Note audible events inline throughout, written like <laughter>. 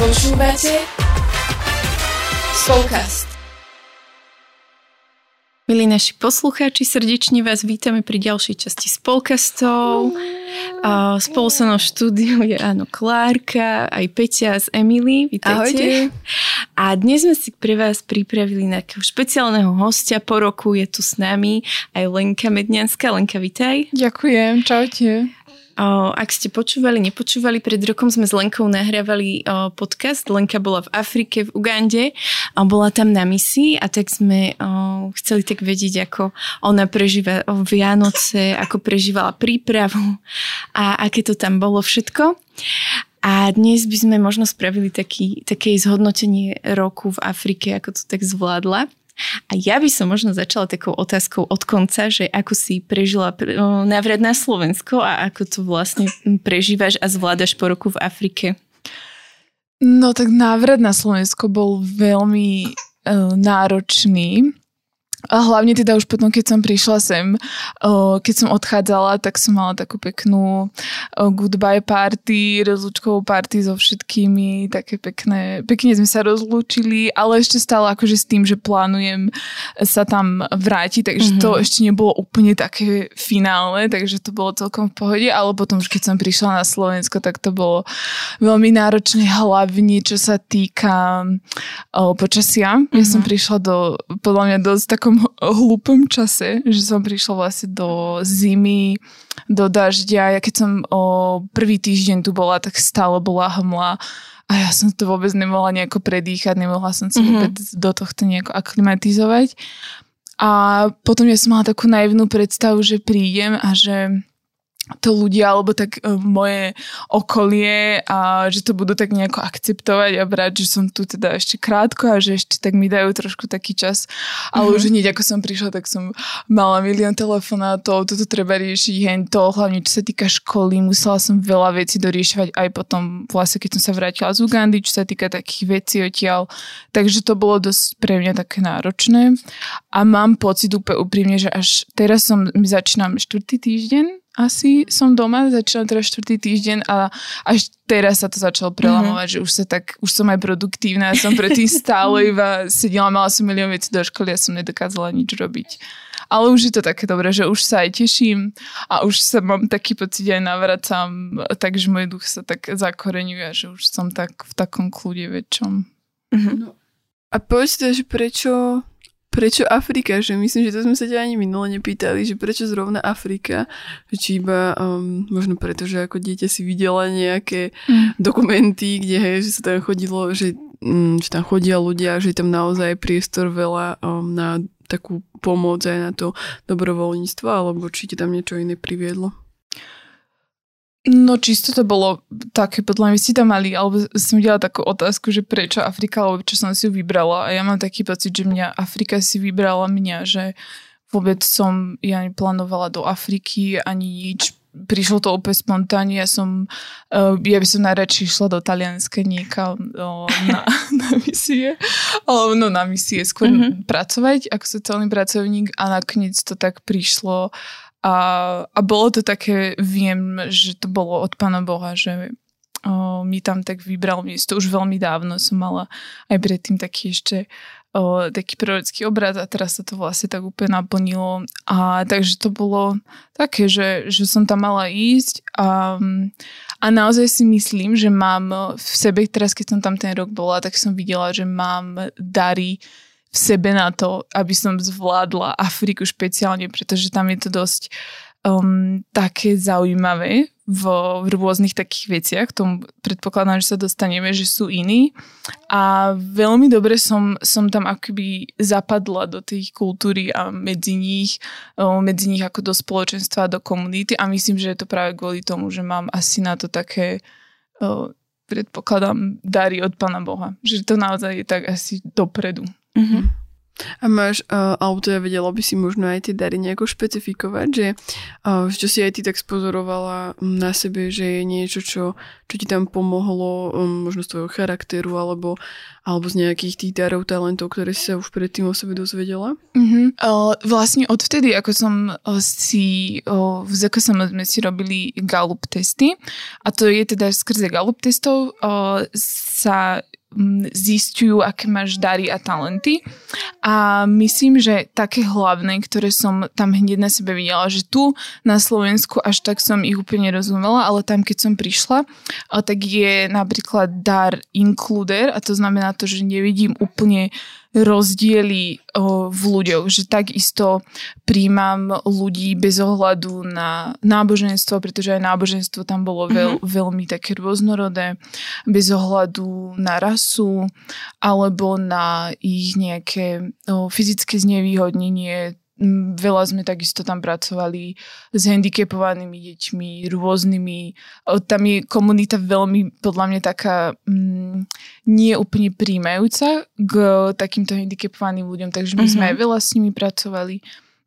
Počúvate Spolkast. Milí naši poslucháči, srdečne vás vítame pri ďalšej časti Spolkastov. Spolu sa v štúdiu je áno Klárka, aj Peťa z Emily. Vítajte. Ahojte. A dnes sme si pre vás pripravili nejakého špeciálneho hostia. Po roku je tu s nami aj Lenka Medňanská. Lenka, vítaj. Ďakujem, čaute. Ak ste počúvali, nepočúvali, pred rokom sme s Lenkou nahrávali podcast. Lenka bola v Afrike, v Ugande a bola tam na misii a tak sme chceli tak vedieť, ako ona prežíva Vianoce, ako prežívala prípravu a aké to tam bolo všetko. A dnes by sme možno spravili taký, také zhodnotenie roku v Afrike, ako to tak zvládla. A ja by som možno začala takou otázkou od konca, že ako si prežila návrat na Slovensko a ako to vlastne prežívaš a zvládaš po roku v Afrike. No tak návrat na Slovensko bol veľmi uh, náročný. A hlavne teda už potom, keď som prišla sem, keď som odchádzala, tak som mala takú peknú goodbye party, rozlúčkovú party so všetkými, také pekné, pekne sme sa rozlúčili, ale ešte stále akože s tým, že plánujem sa tam vrátiť, takže mm-hmm. to mhm. ešte nebolo úplne také finálne, takže to bolo celkom v pohode, ale potom už keď som prišla na Slovensko, tak to bolo veľmi náročné, hlavne čo sa týka počasia. Mm-hmm. Ja som mhm. prišla do, podľa mňa dosť takom takom hlúpom čase, že som prišla vlastne do zimy, do dažďa. Ja keď som o prvý týždeň tu bola, tak stále bola hmla a ja som to vôbec nemohla nejako predýchať, nemohla som sa mm-hmm. vôbec do tohto nejako aklimatizovať. A potom ja som mala takú naivnú predstavu, že prídem a že to ľudia, alebo tak uh, moje okolie a že to budú tak nejako akceptovať a brať, že som tu teda ešte krátko a že ešte tak mi dajú trošku taký čas. Ale mm-hmm. už hneď ako som prišla, tak som mala milión telefonátov, toto treba riešiť, hen to, hlavne čo sa týka školy, musela som veľa vecí doriešovať aj potom, vlastne keď som sa vrátila z Ugandy, čo sa týka takých vecí odtiaľ. Takže to bolo dosť pre mňa také náročné. A mám pocit úplne úprimne, že až teraz som, my začínam štvrtý týždeň asi som doma, začala teraz štvrtý týždeň a až teraz sa to začalo prelamovať, mm-hmm. že už sa tak, už som aj produktívna, ja som predtým stále <laughs> iba sedela, mala som milión vecí do školy a som nedokázala nič robiť. Ale už je to také dobré, že už sa aj teším a už sa mám taký pocit aj navracam, takže môj duch sa tak zakoreňuje, že už som tak v takom kľude väčšom. Mm-hmm. No. A povedzte, že prečo prečo Afrika, že myslím, že to sme sa ťa ani minule nepýtali, že prečo zrovna Afrika, či iba um, možno preto, že ako dieťa si videla nejaké mm. dokumenty, kde hej, že sa tam chodilo, že, um, že tam chodia ľudia, že je tam naozaj priestor veľa um, na takú pomoc aj na to dobrovoľníctvo, alebo či ti tam niečo iné priviedlo? No čisto to bolo také, podľa mňa si tam mali, alebo som videla takú otázku, že prečo Afrika, alebo čo som si ju vybrala. A ja mám taký pocit, že mňa Afrika si vybrala mňa, že vôbec som, ja neplánovala do Afriky ani nič. Prišlo to úplne spontánne, ja som, uh, ja by som najradšej išla do Talianska niekam uh, na, <laughs> na misie, alebo no na misie skôr mm-hmm. pracovať ako sociálny pracovník a nakoniec to tak prišlo a, a bolo to také, viem, že to bolo od Pána Boha, že o, mi tam tak vybral miesto. Už veľmi dávno som mala aj predtým taký ešte o, taký prorocký obrad a teraz sa to vlastne tak úplne naplnilo. A takže to bolo také, že, že som tam mala ísť a, a naozaj si myslím, že mám v sebe, teraz keď som tam ten rok bola, tak som videla, že mám dary v sebe na to, aby som zvládla Afriku špeciálne, pretože tam je to dosť um, také zaujímavé v, v rôznych takých veciach. Tomu predpokladám, že sa dostaneme, že sú iní. A veľmi dobre som, som tam akoby zapadla do tej kultúry a medzi nich, um, medzi nich ako do spoločenstva, do komunity a myslím, že je to práve kvôli tomu, že mám asi na to také um, predpokladám dary od Pána Boha. Že to naozaj je tak asi dopredu. Mm-hmm. A máš, uh, alebo teda vedela by si možno aj tie dary nejako špecifikovať, že uh, čo si aj ty tak spozorovala na sebe, že je niečo, čo, čo ti tam pomohlo, um, možno z tvojho charakteru, alebo, alebo z nejakých tých darov, talentov, ktoré si sa už predtým o sebe dozvedela? Mm-hmm. Uh, vlastne odvtedy, ako som uh, si uh, v ZKSM sme si robili Gallup testy, a to je teda skrze Gallup testov uh, sa zistujú, aké máš dary a talenty. A myslím, že také hlavné, ktoré som tam hneď na sebe videla, že tu na Slovensku až tak som ich úplne rozumela, ale tam keď som prišla, tak je napríklad dar includer a to znamená to, že nevidím úplne rozdiely v ľuďoch, že takisto príjmam ľudí bez ohľadu na náboženstvo, pretože aj náboženstvo tam bolo veľ, mm-hmm. veľmi také rôznorodé, bez ohľadu na rasu alebo na ich nejaké o, fyzické znevýhodnenie, Veľa sme takisto tam pracovali s handicapovanými deťmi, rôznymi. Tam je komunita veľmi, podľa mňa, taká mm, nie úplne príjmajúca k takýmto handicapovaným ľuďom, takže my mm-hmm. sme mhm. aj veľa s nimi pracovali.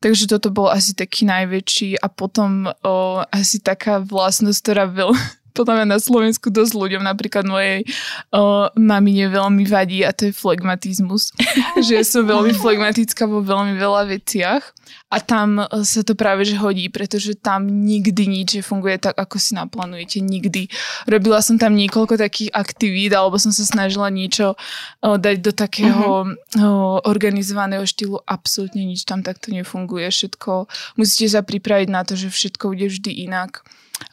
Takže toto bol asi taký najväčší a potom o, asi taká vlastnosť, ktorá veľ, <laughs> podľa mňa na Slovensku dosť ľuďom, napríklad mojej o, mamine veľmi vadí a to je flegmatizmus. <laughs> že som veľmi flegmatická vo veľmi veľa veciach a tam sa to práve že hodí, pretože tam nikdy nič funguje tak, ako si naplánujete. Nikdy. Robila som tam niekoľko takých aktivít, alebo som sa snažila niečo o, dať do takého uh-huh. o, organizovaného štýlu. Absolútne nič tam takto nefunguje. Všetko musíte sa pripraviť na to, že všetko bude vždy inak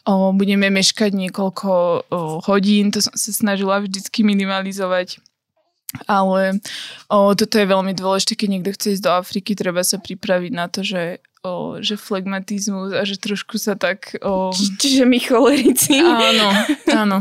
o, budeme meškať niekoľko o, hodín, to som sa snažila vždycky minimalizovať. Ale o, toto je veľmi dôležité, keď niekto chce ísť do Afriky, treba sa pripraviť na to, že o, že flegmatizmus a že trošku sa tak... O... Čiže my cholerici. Áno, áno.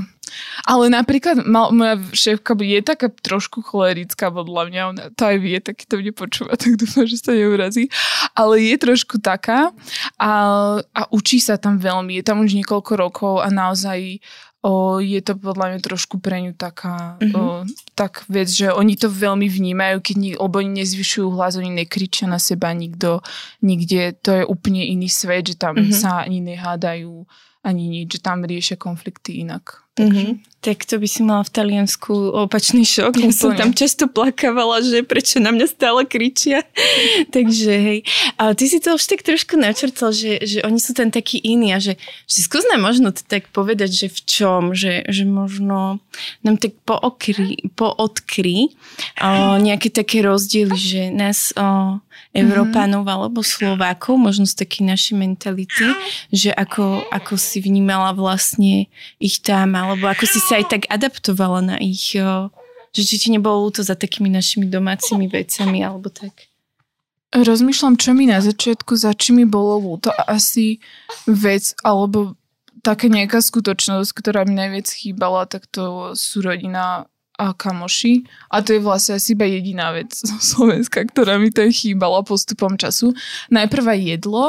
Ale napríklad mal, moja šéfka je taká trošku cholerická podľa mňa, ona to aj vie, tak to bude počúvať, tak dúfam, že sa neurazí. Ale je trošku taká a, a učí sa tam veľmi, je tam už niekoľko rokov a naozaj o, je to podľa mňa trošku pre ňu taká mm-hmm. o, tak vec, že oni to veľmi vnímajú, keď ni, lebo oni nezvyšujú hlas, oni nekričia na seba nikto, nikde, to je úplne iný svet, že tam mm-hmm. sa ani nehádajú ani nič, že tam riešia konflikty inak. Takže... Mm-hmm. Tak to by si mala v Taliansku opačný šok. Ja som tam často plakávala, že prečo na mňa stále kričia. <laughs> Takže hej. Ale ty si to už tak trošku načrtal, že, že oni sú tam takí iní a že, že skús nám možno tak povedať, že v čom, že, že možno nám tak pookry, poodkry o, nejaké také rozdiely, že nás o, Európanov mm-hmm. alebo Slovákov, možno z takej našej mentality, že ako, ako si vnímala vlastne ich tam, alebo ako si sa aj tak adaptovala na ich, že či ti nebolo to za takými našimi domácimi vecami, alebo tak. Rozmýšľam, čo mi na začiatku, za či mi bolo ľúto a asi vec, alebo taká nejaká skutočnosť, ktorá mi najviac chýbala, tak to sú rodina a kamoši. A to je vlastne asi iba jediná vec zo Slovenska, ktorá mi to chýbala postupom času. Najprv aj jedlo,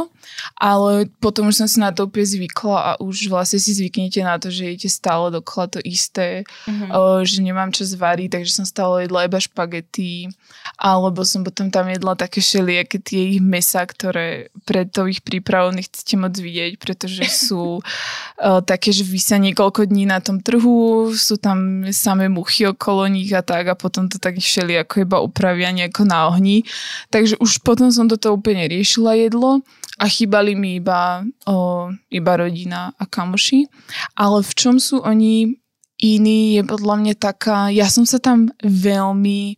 ale potom už som si na to úplne zvykla a už vlastne si zvyknete na to, že jete stále dokola to isté, uh-huh. že nemám čas variť, takže som stále jedla iba špagety, alebo som potom tam jedla také všelijaké tie ich mesa, ktoré pred to ich prípravou nechcete moc vidieť, pretože <laughs> sú uh, také, že vysia niekoľko dní na tom trhu, sú tam samé muchy okolo nich a tak a potom to tak všeli ako iba upravia nejako na ohni. Takže už potom som toto úplne riešila jedlo a chýbali mi iba, o, iba rodina a kamoši. Ale v čom sú oni iní je podľa mňa taká, ja som sa tam veľmi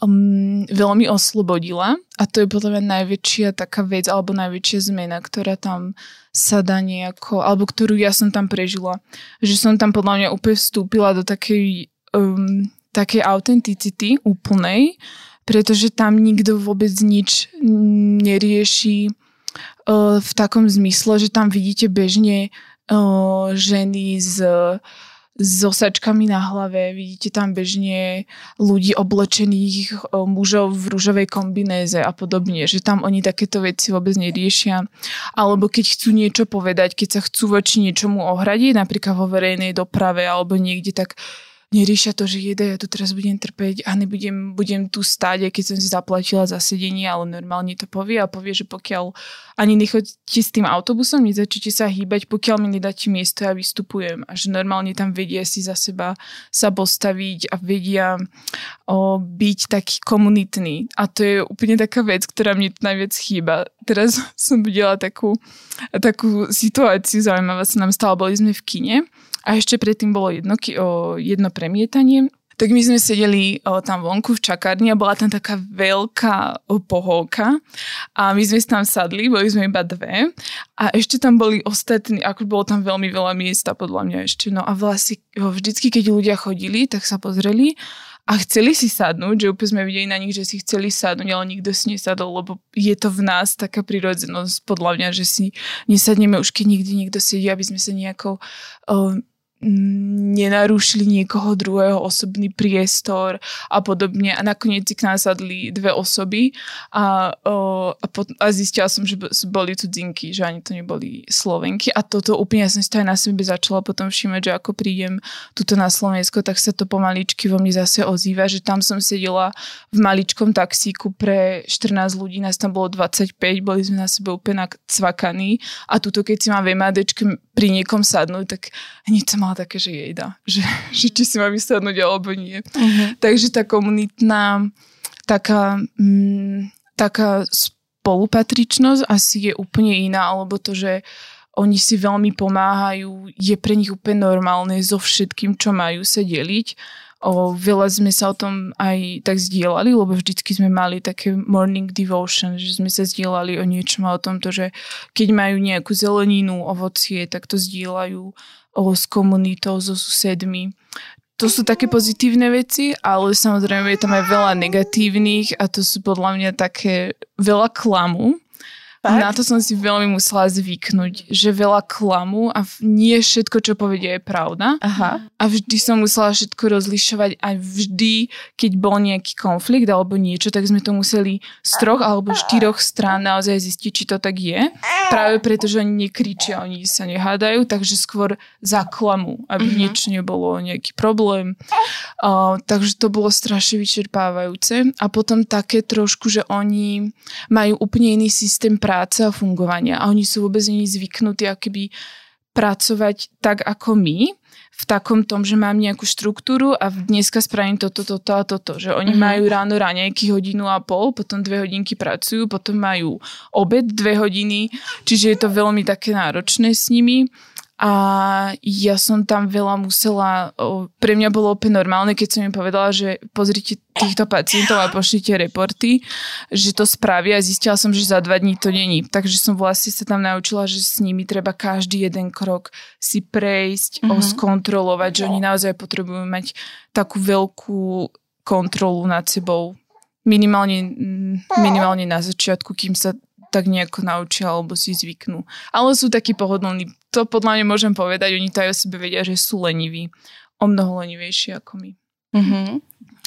um, veľmi oslobodila a to je podľa mňa najväčšia taká vec alebo najväčšia zmena, ktorá tam sa dá nejako, alebo ktorú ja som tam prežila. Že som tam podľa mňa úplne vstúpila do takej um, takej autenticity úplnej, pretože tam nikto vôbec nič nerieši uh, v takom zmysle, že tam vidíte bežne uh, ženy s s osačkami na hlave, vidíte tam bežne ľudí oblečených mužov v rúžovej kombinéze a podobne, že tam oni takéto veci vôbec neriešia. Alebo keď chcú niečo povedať, keď sa chcú voči niečomu ohradiť, napríklad vo verejnej doprave alebo niekde, tak neriešia to, že jede, ja tu teraz budem trpeť a nebudem budem tu stáť, aj keď som si zaplatila za sedenie, ale normálne to povie a povie, že pokiaľ ani nechodíte s tým autobusom, nezačíte sa hýbať, pokiaľ mi nedáte miesto, ja vystupujem a že normálne tam vedia si za seba sa postaviť a vedia o, byť taký komunitný. A to je úplne taká vec, ktorá mne najviac chýba. Teraz <laughs> som videla takú, takú situáciu, zaujímavá sa nám stala, boli sme v kine a ešte predtým bolo jedno, jedno premietanie. Tak my sme sedeli tam vonku v čakárni a bola tam taká veľká poholka. A my sme si tam sadli, boli sme iba dve. A ešte tam boli ostatní, ako bolo tam veľmi veľa miesta podľa mňa ešte. No a vlastne vždycky, keď ľudia chodili, tak sa pozreli a chceli si sadnúť, že úplne sme videli na nich, že si chceli sadnúť, ale nikto si nesadol, lebo je to v nás taká prirodzenosť podľa mňa, že si nesadneme už keď nikdy niekto sedí, aby sme sa nejako o, nenarušili niekoho druhého osobný priestor a podobne. A nakoniec si k nás sadli dve osoby a, a, pot, a zistila som, že boli cudzinky, že ani to neboli Slovenky. A toto úplne ja som si to aj na sebe začala potom všímať, že ako prídem tuto na Slovensko, tak sa to pomaličky vo mne zase ozýva, že tam som sedela v maličkom taxíku pre 14 ľudí, nás tam bolo 25, boli sme na sebe úplne cvakaní a tuto keď si mám v pri niekom sadnúť, tak hneď som mala také, že jejda, <laughs> že, že či si mám vysadnúť alebo nie. Uh-huh. Takže tá komunitná taká, mm, taká spolupatričnosť asi je úplne iná, alebo to, že oni si veľmi pomáhajú, je pre nich úplne normálne so všetkým, čo majú sa deliť. O, veľa sme sa o tom aj tak zdieľali, lebo vždycky sme mali také morning devotion, že sme sa zdieľali o niečom a o tomto, že keď majú nejakú zeleninu, ovocie, tak to zdieľajú o, s komunitou, so susedmi. To sú také pozitívne veci, ale samozrejme je tam aj veľa negatívnych a to sú podľa mňa také veľa klamu, Fakt? Na to som si veľmi musela zvyknúť, že veľa klamu a nie všetko, čo povedia, je pravda. Aha. A vždy som musela všetko rozlišovať a vždy, keď bol nejaký konflikt alebo niečo, tak sme to museli z troch alebo štyroch strán naozaj zistiť, či to tak je. Práve preto, že oni nekričia, oni sa nehádajú, takže skôr za klamu, aby uh-huh. niečo nebolo nejaký problém. Uh, takže to bolo strašne vyčerpávajúce. A potom také trošku, že oni majú úplne iný systém práce práce a fungovania a oni sú vôbec nie zvyknutí akoby pracovať tak ako my, v takom tom, že mám nejakú štruktúru a dneska spravím toto, toto a toto. Že oni uh-huh. majú ráno raňajky hodinu a pol, potom dve hodinky pracujú, potom majú obed dve hodiny, čiže je to veľmi také náročné s nimi a ja som tam veľa musela, pre mňa bolo úplne normálne, keď som im povedala, že pozrite týchto pacientov a pošlite reporty, že to spravia a zistila som, že za dva dní to není. Takže som vlastne sa tam naučila, že s nimi treba každý jeden krok si prejsť, mm-hmm. skontrolovať, že oni naozaj potrebujú mať takú veľkú kontrolu nad sebou minimálne, minimálne na začiatku, kým sa tak nejako naučia alebo si zvyknú. Ale sú takí pohodlní. To podľa mňa môžem povedať, oni to aj o sebe vedia, že sú leniví. O mnoho lenivejší ako my. Mm-hmm.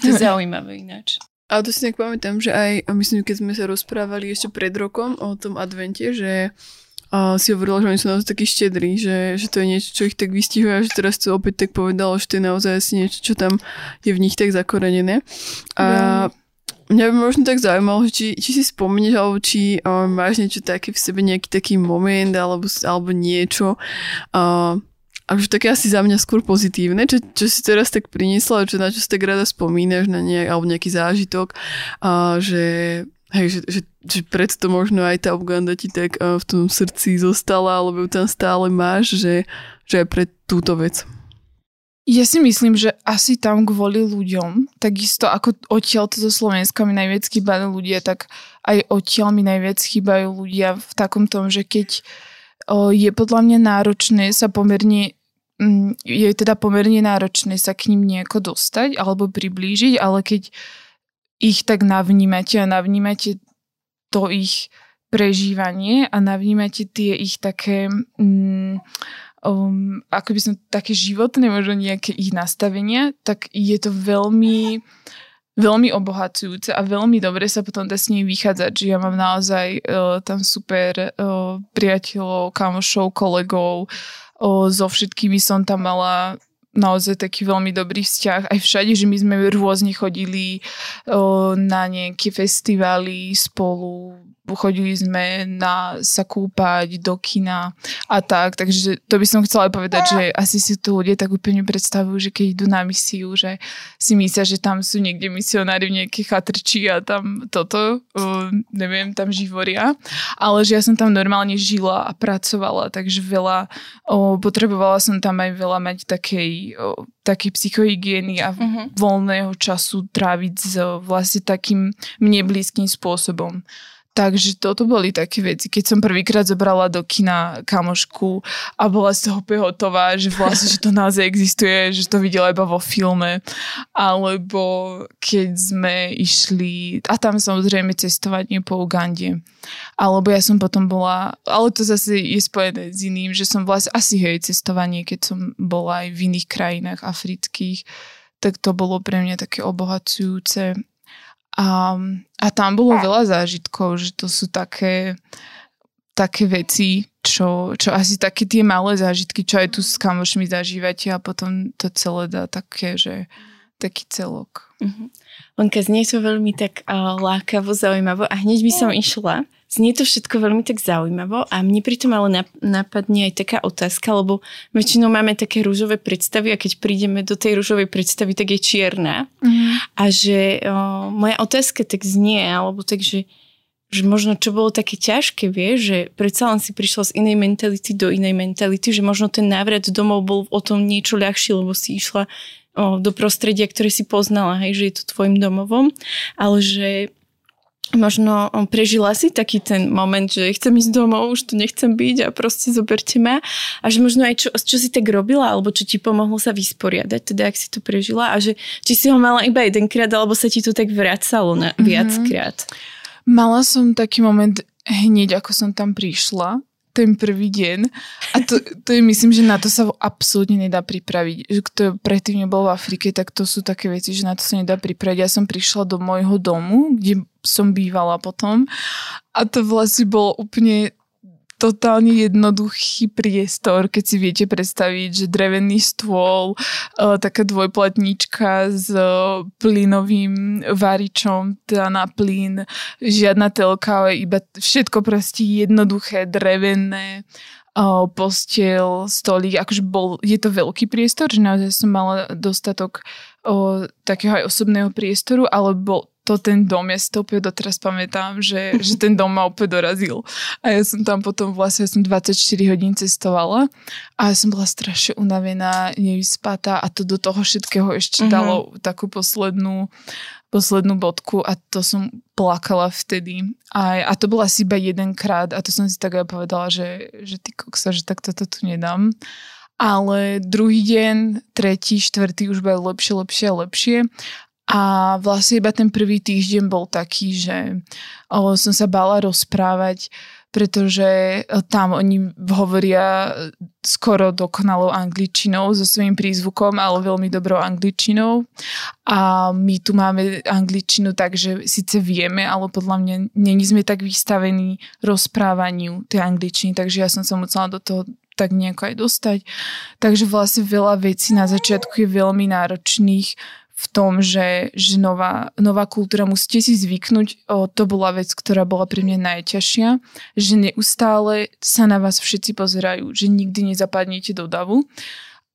To je <laughs> zaujímavé ináč. A to si tak pamätám, že aj, myslím, keď sme sa rozprávali ešte pred rokom o tom advente, že a si hovorila, že oni sú naozaj takí štedrí, že, že to je niečo, čo ich tak vystihuje a že teraz to opäť tak povedalo, že to je naozaj asi niečo, čo tam je v nich tak zakorenené. A Mňa by možno tak zaujímalo, či, či si spomenieš, alebo či uh, máš niečo také v sebe, nejaký taký moment, alebo, alebo niečo, uh, už také asi za mňa skôr pozitívne, čo, čo si teraz tak priniesla, čo, na čo si tak rada spomínaš, na nejak, alebo nejaký zážitok, uh, že, hej, že, že, že preto možno aj tá Uganda ti tak uh, v tom srdci zostala, alebo ju tam stále máš, že, že aj pre túto vec. Ja si myslím, že asi tam kvôli ľuďom, takisto ako odtiaľ to zo Slovenska mi najviac chýbajú ľudia, tak aj odtiaľ mi najviac chýbajú ľudia v takom tom, že keď o, je podľa mňa náročné sa pomerne mm, je teda pomerne náročné sa k ním nejako dostať alebo priblížiť, ale keď ich tak navnímate a navnímate to ich prežívanie a navnímate tie ich také mm, um, ako by som také životné, možno nejaké ich nastavenia, tak je to veľmi veľmi obohacujúce a veľmi dobre sa potom dá s nimi vychádzať, že ja mám naozaj uh, tam super uh, priateľov, kamošov, kolegov, uh, so všetkými som tam mala naozaj taký veľmi dobrý vzťah. Aj všade, že my sme rôzne chodili o, na nejaké festivály spolu, chodili sme na sa kúpať do kina a tak, takže to by som chcela povedať, že asi si tu ľudia tak úplne predstavujú, že keď idú na misiu, že si myslia, že tam sú niekde misionári v nejakých chatrči a tam toto, neviem, tam živoria, ale že ja som tam normálne žila a pracovala, takže veľa, o, potrebovala som tam aj veľa mať takej, o, takej psychohygieny a uh-huh. voľného času tráviť s vlastne takým mne blízkym spôsobom. Takže toto boli také veci. Keď som prvýkrát zobrala do kina kamošku a bola z toho hotová, že vlastne, že to naozaj existuje, že to videla iba vo filme. Alebo keď sme išli, a tam samozrejme cestovanie po Ugande. Alebo ja som potom bola, ale to zase je spojené s iným, že som vlastne asi hej cestovanie, keď som bola aj v iných krajinách afrických, tak to bolo pre mňa také obohacujúce a, a tam bolo veľa zážitkov, že to sú také, také veci, čo, čo asi také tie malé zážitky, čo aj tu s kamošmi zažívate a potom to celé dá také, že taký celok. Uh-huh. Lenka, znie to veľmi tak uh, lákavo, zaujímavo a hneď by som išla Znie to všetko veľmi tak zaujímavo a mne pritom ale napadne aj taká otázka, lebo väčšinou máme také rúžové predstavy a keď prídeme do tej rúžovej predstavy, tak je čierna. Mm. A že o, moja otázka tak znie, alebo tak, že, že možno čo bolo také ťažké, vie, že predsa len si prišla z inej mentality do inej mentality, že možno ten návrat domov bol o tom niečo ľahší, lebo si išla do prostredia, ktoré si poznala, hej, že je to tvojim domovom, ale že možno prežila si taký ten moment, že chcem ísť domov, už tu nechcem byť a proste zoberte ma. A že možno aj čo, čo si tak robila, alebo čo ti pomohlo sa vysporiadať, teda ak si to prežila a že či si ho mala iba jedenkrát, alebo sa ti to tak vracalo na mm-hmm. viackrát. Mala som taký moment hneď, ako som tam prišla, ten prvý deň. A to, to je, myslím, že na to sa absolútne nedá pripraviť. Že kto predtým nebol v Afrike, tak to sú také veci, že na to sa nedá pripraviť. Ja som prišla do môjho domu, kde som bývala potom a to vlastne bolo úplne totálne jednoduchý priestor, keď si viete predstaviť, že drevený stôl, uh, taká dvojplatnička s uh, plynovým varičom, teda na plyn, žiadna telka, ale iba všetko proste jednoduché, drevené, uh, postiel, stolík, akože bol, je to veľký priestor, že naozaj som mala dostatok uh, takého aj osobného priestoru, ale bol to ten dom, ja si to úplne doteraz pamätám, že, že ten dom ma úplne dorazil. A ja som tam potom vlastne, ja som 24 hodín cestovala a ja som bola strašne unavená, nevyspatá a to do toho všetkého ešte mm-hmm. dalo takú poslednú poslednú bodku a to som plakala vtedy. A, a to bolo asi iba jedenkrát a to som si tak aj povedala, že, že ty koksa, že tak toto tu nedám. Ale druhý deň, tretí, štvrtý už bol lepšie, lepšie a lepšie. A vlastne iba ten prvý týždeň bol taký, že som sa bála rozprávať, pretože tam oni hovoria skoro dokonalou angličinou so svojím prízvukom, ale veľmi dobrou angličinou. A my tu máme angličinu tak, že síce vieme, ale podľa mňa není sme tak vystavení rozprávaniu tej angličiny, takže ja som sa musela do toho tak nejako aj dostať. Takže vlastne veľa vecí na začiatku je veľmi náročných v tom, že, že nová, nová kultúra musíte si zvyknúť. O, to bola vec, ktorá bola pre mňa najťažšia, že neustále sa na vás všetci pozerajú, že nikdy nezapadnete do davu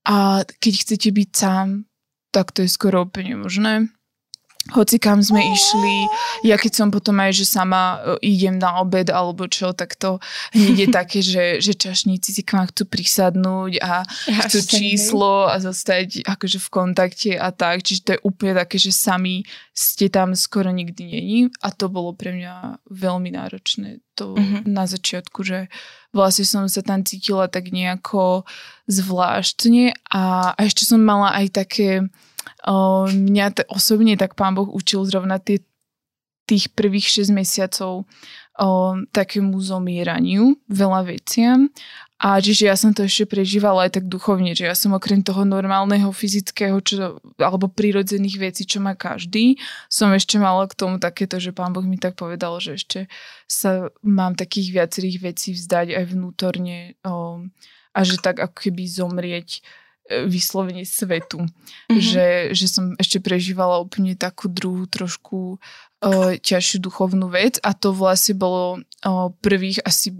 a keď chcete byť sám, tak to je skoro úplne možné hoci kam sme išli, ja keď som potom aj, že sama e, idem na obed alebo čo, tak to hneď je <laughs> také, že, že čašníci si k vám chcú prisadnúť a chcú číslo a zostať akože v kontakte a tak, čiže to je úplne také, že sami ste tam skoro nikdy není a to bolo pre mňa veľmi náročné. To uh-huh. na začiatku, že vlastne som sa tam cítila tak nejako zvláštne a, a ešte som mala aj také Mňa t- osobne tak pán Boh učil zrovna tie, tých prvých 6 mesiacov uh, takému zomieraniu, veľa veciam. A čiže ja som to ešte prežívala aj tak duchovne, že ja som okrem toho normálneho fyzického čo, alebo prírodzených vecí, čo má každý, som ešte mala k tomu takéto, že pán Boh mi tak povedal, že ešte sa mám takých viacerých vecí vzdať aj vnútorne um, a že tak ako keby zomrieť vyslovene svetu. Mm-hmm. Že, že som ešte prežívala úplne takú druhú trošku o, ťažšiu duchovnú vec a to vlastne bolo o, prvých asi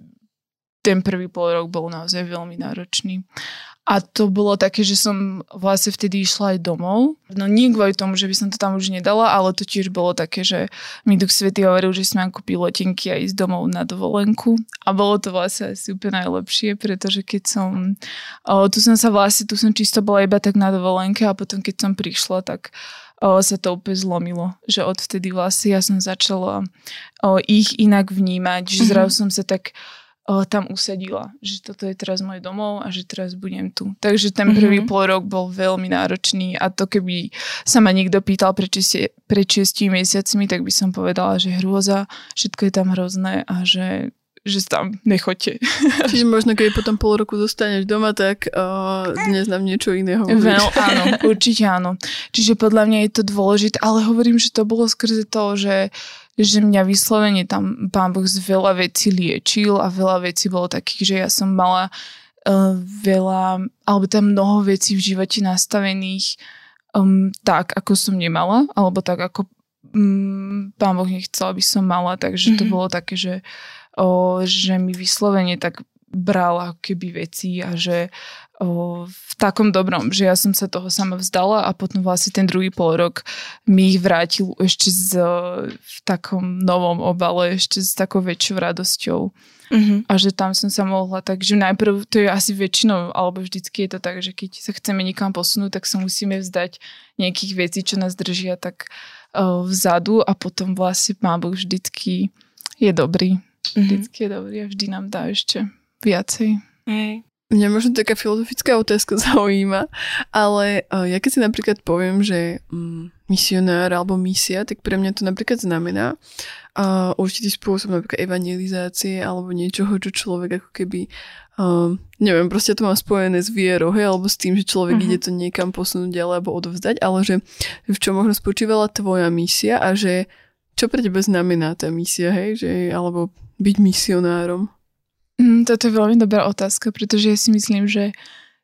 ten prvý pol rok bol naozaj veľmi náročný. A to bolo také, že som vlastne vtedy išla aj domov. No nie kvôli tomu, že by som to tam už nedala, ale to tiež bolo také, že mi Duch Svety hovoril, že si mám kúpiť letenky a ísť domov na dovolenku. A bolo to vlastne asi úplne najlepšie, pretože keď som... O, tu som sa vlastne, tu som čisto bola iba tak na dovolenke a potom keď som prišla, tak o, sa to úplne zlomilo. Že odvtedy vlastne ja som začala o, ich inak vnímať, že zrazu mm-hmm. som sa tak o, tam usadila, že toto je teraz môj domov a že teraz budem tu. Takže ten prvý mm-hmm. pol rok bol veľmi náročný a to keby sa ma niekto pýtal pred, 6 mesiacmi, tak by som povedala, že hrôza, všetko je tam hrozné a že že tam nechoďte. <laughs> Čiže možno, keď potom pol roku zostaneš doma, tak uh, dnes nám niečo iného Veľ, áno, <laughs> určite áno. Čiže podľa mňa je to dôležité, ale hovorím, že to bolo skrze to, že uh, že mňa vyslovene tam pán Boh z veľa vecí liečil a veľa vecí bolo takých, že ja som mala uh, veľa, alebo tam mnoho vecí v živote nastavených um, tak, ako som nemala, alebo tak, ako um, pán Boh nechcel, aby som mala, takže to mm-hmm. bolo také, že, o, že mi vyslovene tak brala keby veci a že o, v takom dobrom, že ja som sa toho sama vzdala a potom vlastne ten druhý pol rok mi ich vrátil ešte z, v takom novom obale, ešte s takou väčšou radosťou. Mm-hmm. A že tam som sa mohla, takže najprv to je asi väčšinou, alebo vždycky je to tak, že keď sa chceme niekam posunúť, tak sa musíme vzdať nejakých vecí, čo nás držia tak o, vzadu a potom vlastne Pán Boh vždycky je dobrý. Mm-hmm. Vždycky je dobrý a vždy nám dá ešte viacej. Hej. Mňa možno taká filozofická otázka <laughs> zaujíma, ale uh, ja keď si napríklad poviem, že um, misionár alebo misia, tak pre mňa to napríklad znamená uh, určitý spôsob napríklad evangelizácie alebo niečoho, čo človek ako keby uh, neviem, proste to mám spojené s vierou, hej, alebo s tým, že človek uh-huh. ide to niekam posunúť ďalej alebo odovzdať, ale že v čom možno spočívala tvoja misia a že čo pre teba znamená tá misia, hej, že, alebo byť misionárom? Mm, toto je veľmi dobrá otázka, pretože ja si myslím, že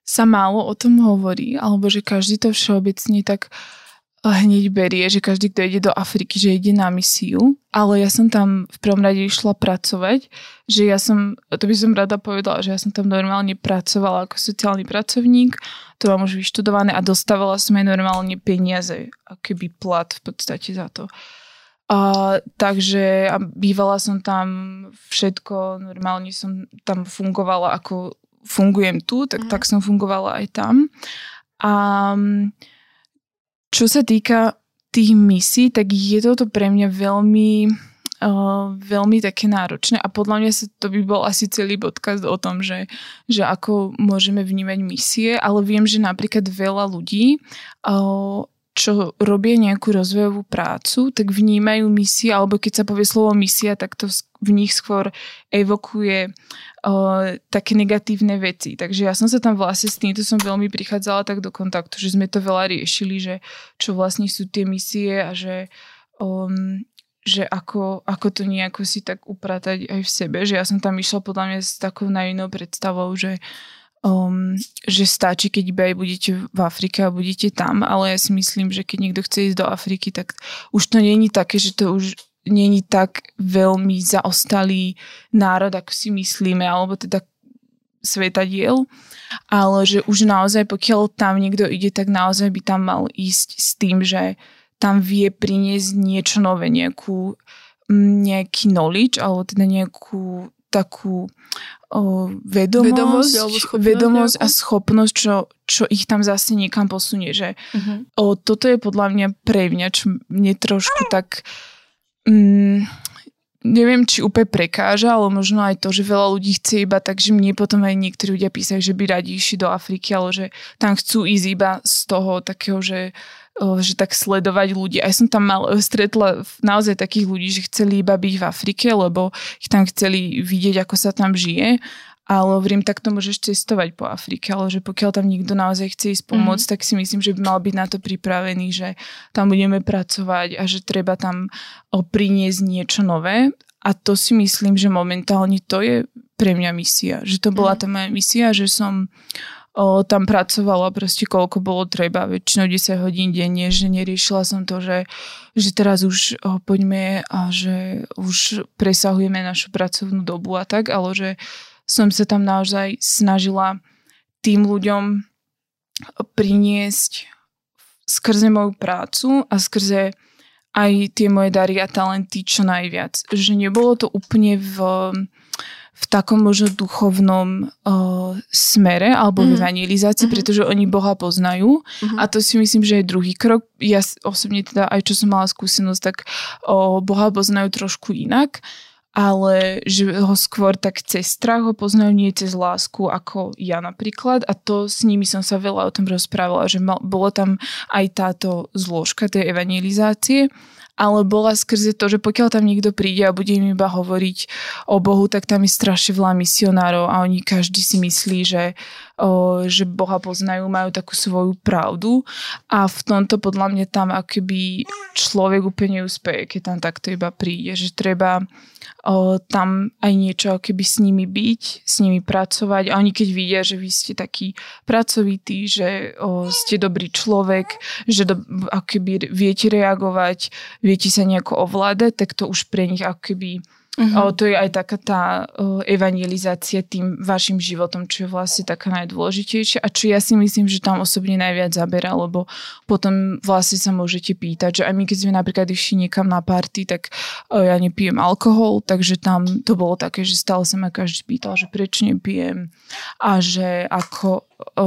sa málo o tom hovorí, alebo že každý to všeobecne tak eh, hneď berie, že každý, kto ide do Afriky, že ide na misiu, ale ja som tam v prvom rade išla pracovať, že ja som, to by som rada povedala, že ja som tam normálne pracovala ako sociálny pracovník, to mám už vyštudované a dostávala som aj normálne peniaze, keby plat v podstate za to. A, takže a bývala som tam všetko, normálne som tam fungovala ako fungujem tu, tak, mm. tak som fungovala aj tam. A čo sa týka tých misí, tak je toto pre mňa veľmi uh, veľmi také náročné a podľa mňa sa to by bol asi celý podcast o tom, že, že ako môžeme vnímať misie, ale viem, že napríklad veľa ľudí uh, čo robia nejakú rozvojovú prácu, tak vnímajú misie, alebo keď sa povie slovo misia, tak to v nich skôr evokuje uh, také negatívne veci. Takže ja som sa tam vlastne s týmto som veľmi prichádzala tak do kontaktu, že sme to veľa riešili, že čo vlastne sú tie misie a že, um, že ako, ako to nejako si tak upratať aj v sebe. Že ja som tam išla podľa mňa s takou najinou predstavou, že uh, um, že stačí, keď iba aj budete v Afrike a budete tam, ale ja si myslím, že keď niekto chce ísť do Afriky, tak už to není také, že to už není tak veľmi zaostalý národ, ako si myslíme, alebo teda svetadiel, ale že už naozaj, pokiaľ tam niekto ide, tak naozaj by tam mal ísť s tým, že tam vie priniesť niečo nové, nejakú, nejaký knowledge, alebo teda nejakú takú o, vedomosť, vedomosť, schopnosť, vedomosť a schopnosť, čo, čo ich tam zase niekam posunie. Že, uh-huh. o, toto je podľa mňa pre mňa, čo mne trošku tak... Mm, neviem, či úplne prekáža, ale možno aj to, že veľa ľudí chce iba tak, že mne potom aj niektorí ľudia písajú, že by radi išli do Afriky, ale že tam chcú ísť iba z toho takého, že že tak sledovať ľudí. Aj som tam mal, stretla naozaj takých ľudí, že chceli iba byť v Afrike, lebo ich tam chceli vidieť, ako sa tam žije. Ale hovorím, tak to môžeš cestovať po Afrike, ale že pokiaľ tam niekto naozaj chce ísť pomôcť, mm. tak si myslím, že by mal byť na to pripravený, že tam budeme pracovať a že treba tam priniesť niečo nové. A to si myslím, že momentálne to je pre mňa misia. Že to bola mm. tá moja misia, že som o, tam pracovala proste koľko bolo treba, väčšinou 10 hodín denne, že neriešila som to, že, že teraz už o, poďme a že už presahujeme našu pracovnú dobu a tak, ale že som sa tam naozaj snažila tým ľuďom priniesť skrze moju prácu a skrze aj tie moje dary a talenty čo najviac. Že nebolo to úplne v v takom možno duchovnom uh, smere alebo mm-hmm. v evangelizácii, mm-hmm. pretože oni Boha poznajú mm-hmm. a to si myslím, že je druhý krok. Ja osobne teda aj čo som mala skúsenosť, tak uh, Boha poznajú trošku inak, ale že ho skôr tak cez strach ho poznajú, nie cez lásku ako ja napríklad a to s nimi som sa veľa o tom rozprávala, že mal, bolo tam aj táto zložka tej evangelizácie ale bola skrze to, že pokiaľ tam niekto príde a bude im iba hovoriť o Bohu, tak tam je strašne veľa misionárov a oni každý si myslí, že, že Boha poznajú, majú takú svoju pravdu a v tomto podľa mňa tam akoby človek úplne úspeje, keď tam takto iba príde, že treba tam aj niečo keby s nimi byť, s nimi pracovať a oni keď vidia, že vy ste taký pracovitý, že ste dobrý človek, že do, akoby viete reagovať, viete sa nejako ovládať, tak to už pre nich akoby Uh-huh. O, to je aj taká tá o, evangelizácia tým vašim životom, čo je vlastne taká najdôležitejšia a čo ja si myslím, že tam osobne najviac zabera, lebo potom vlastne sa môžete pýtať, že aj my keď sme napríklad išli niekam na party, tak o, ja nepijem alkohol, takže tam to bolo také, že stále sa ma každý pýtal, že prečo nepijem a že ako... O,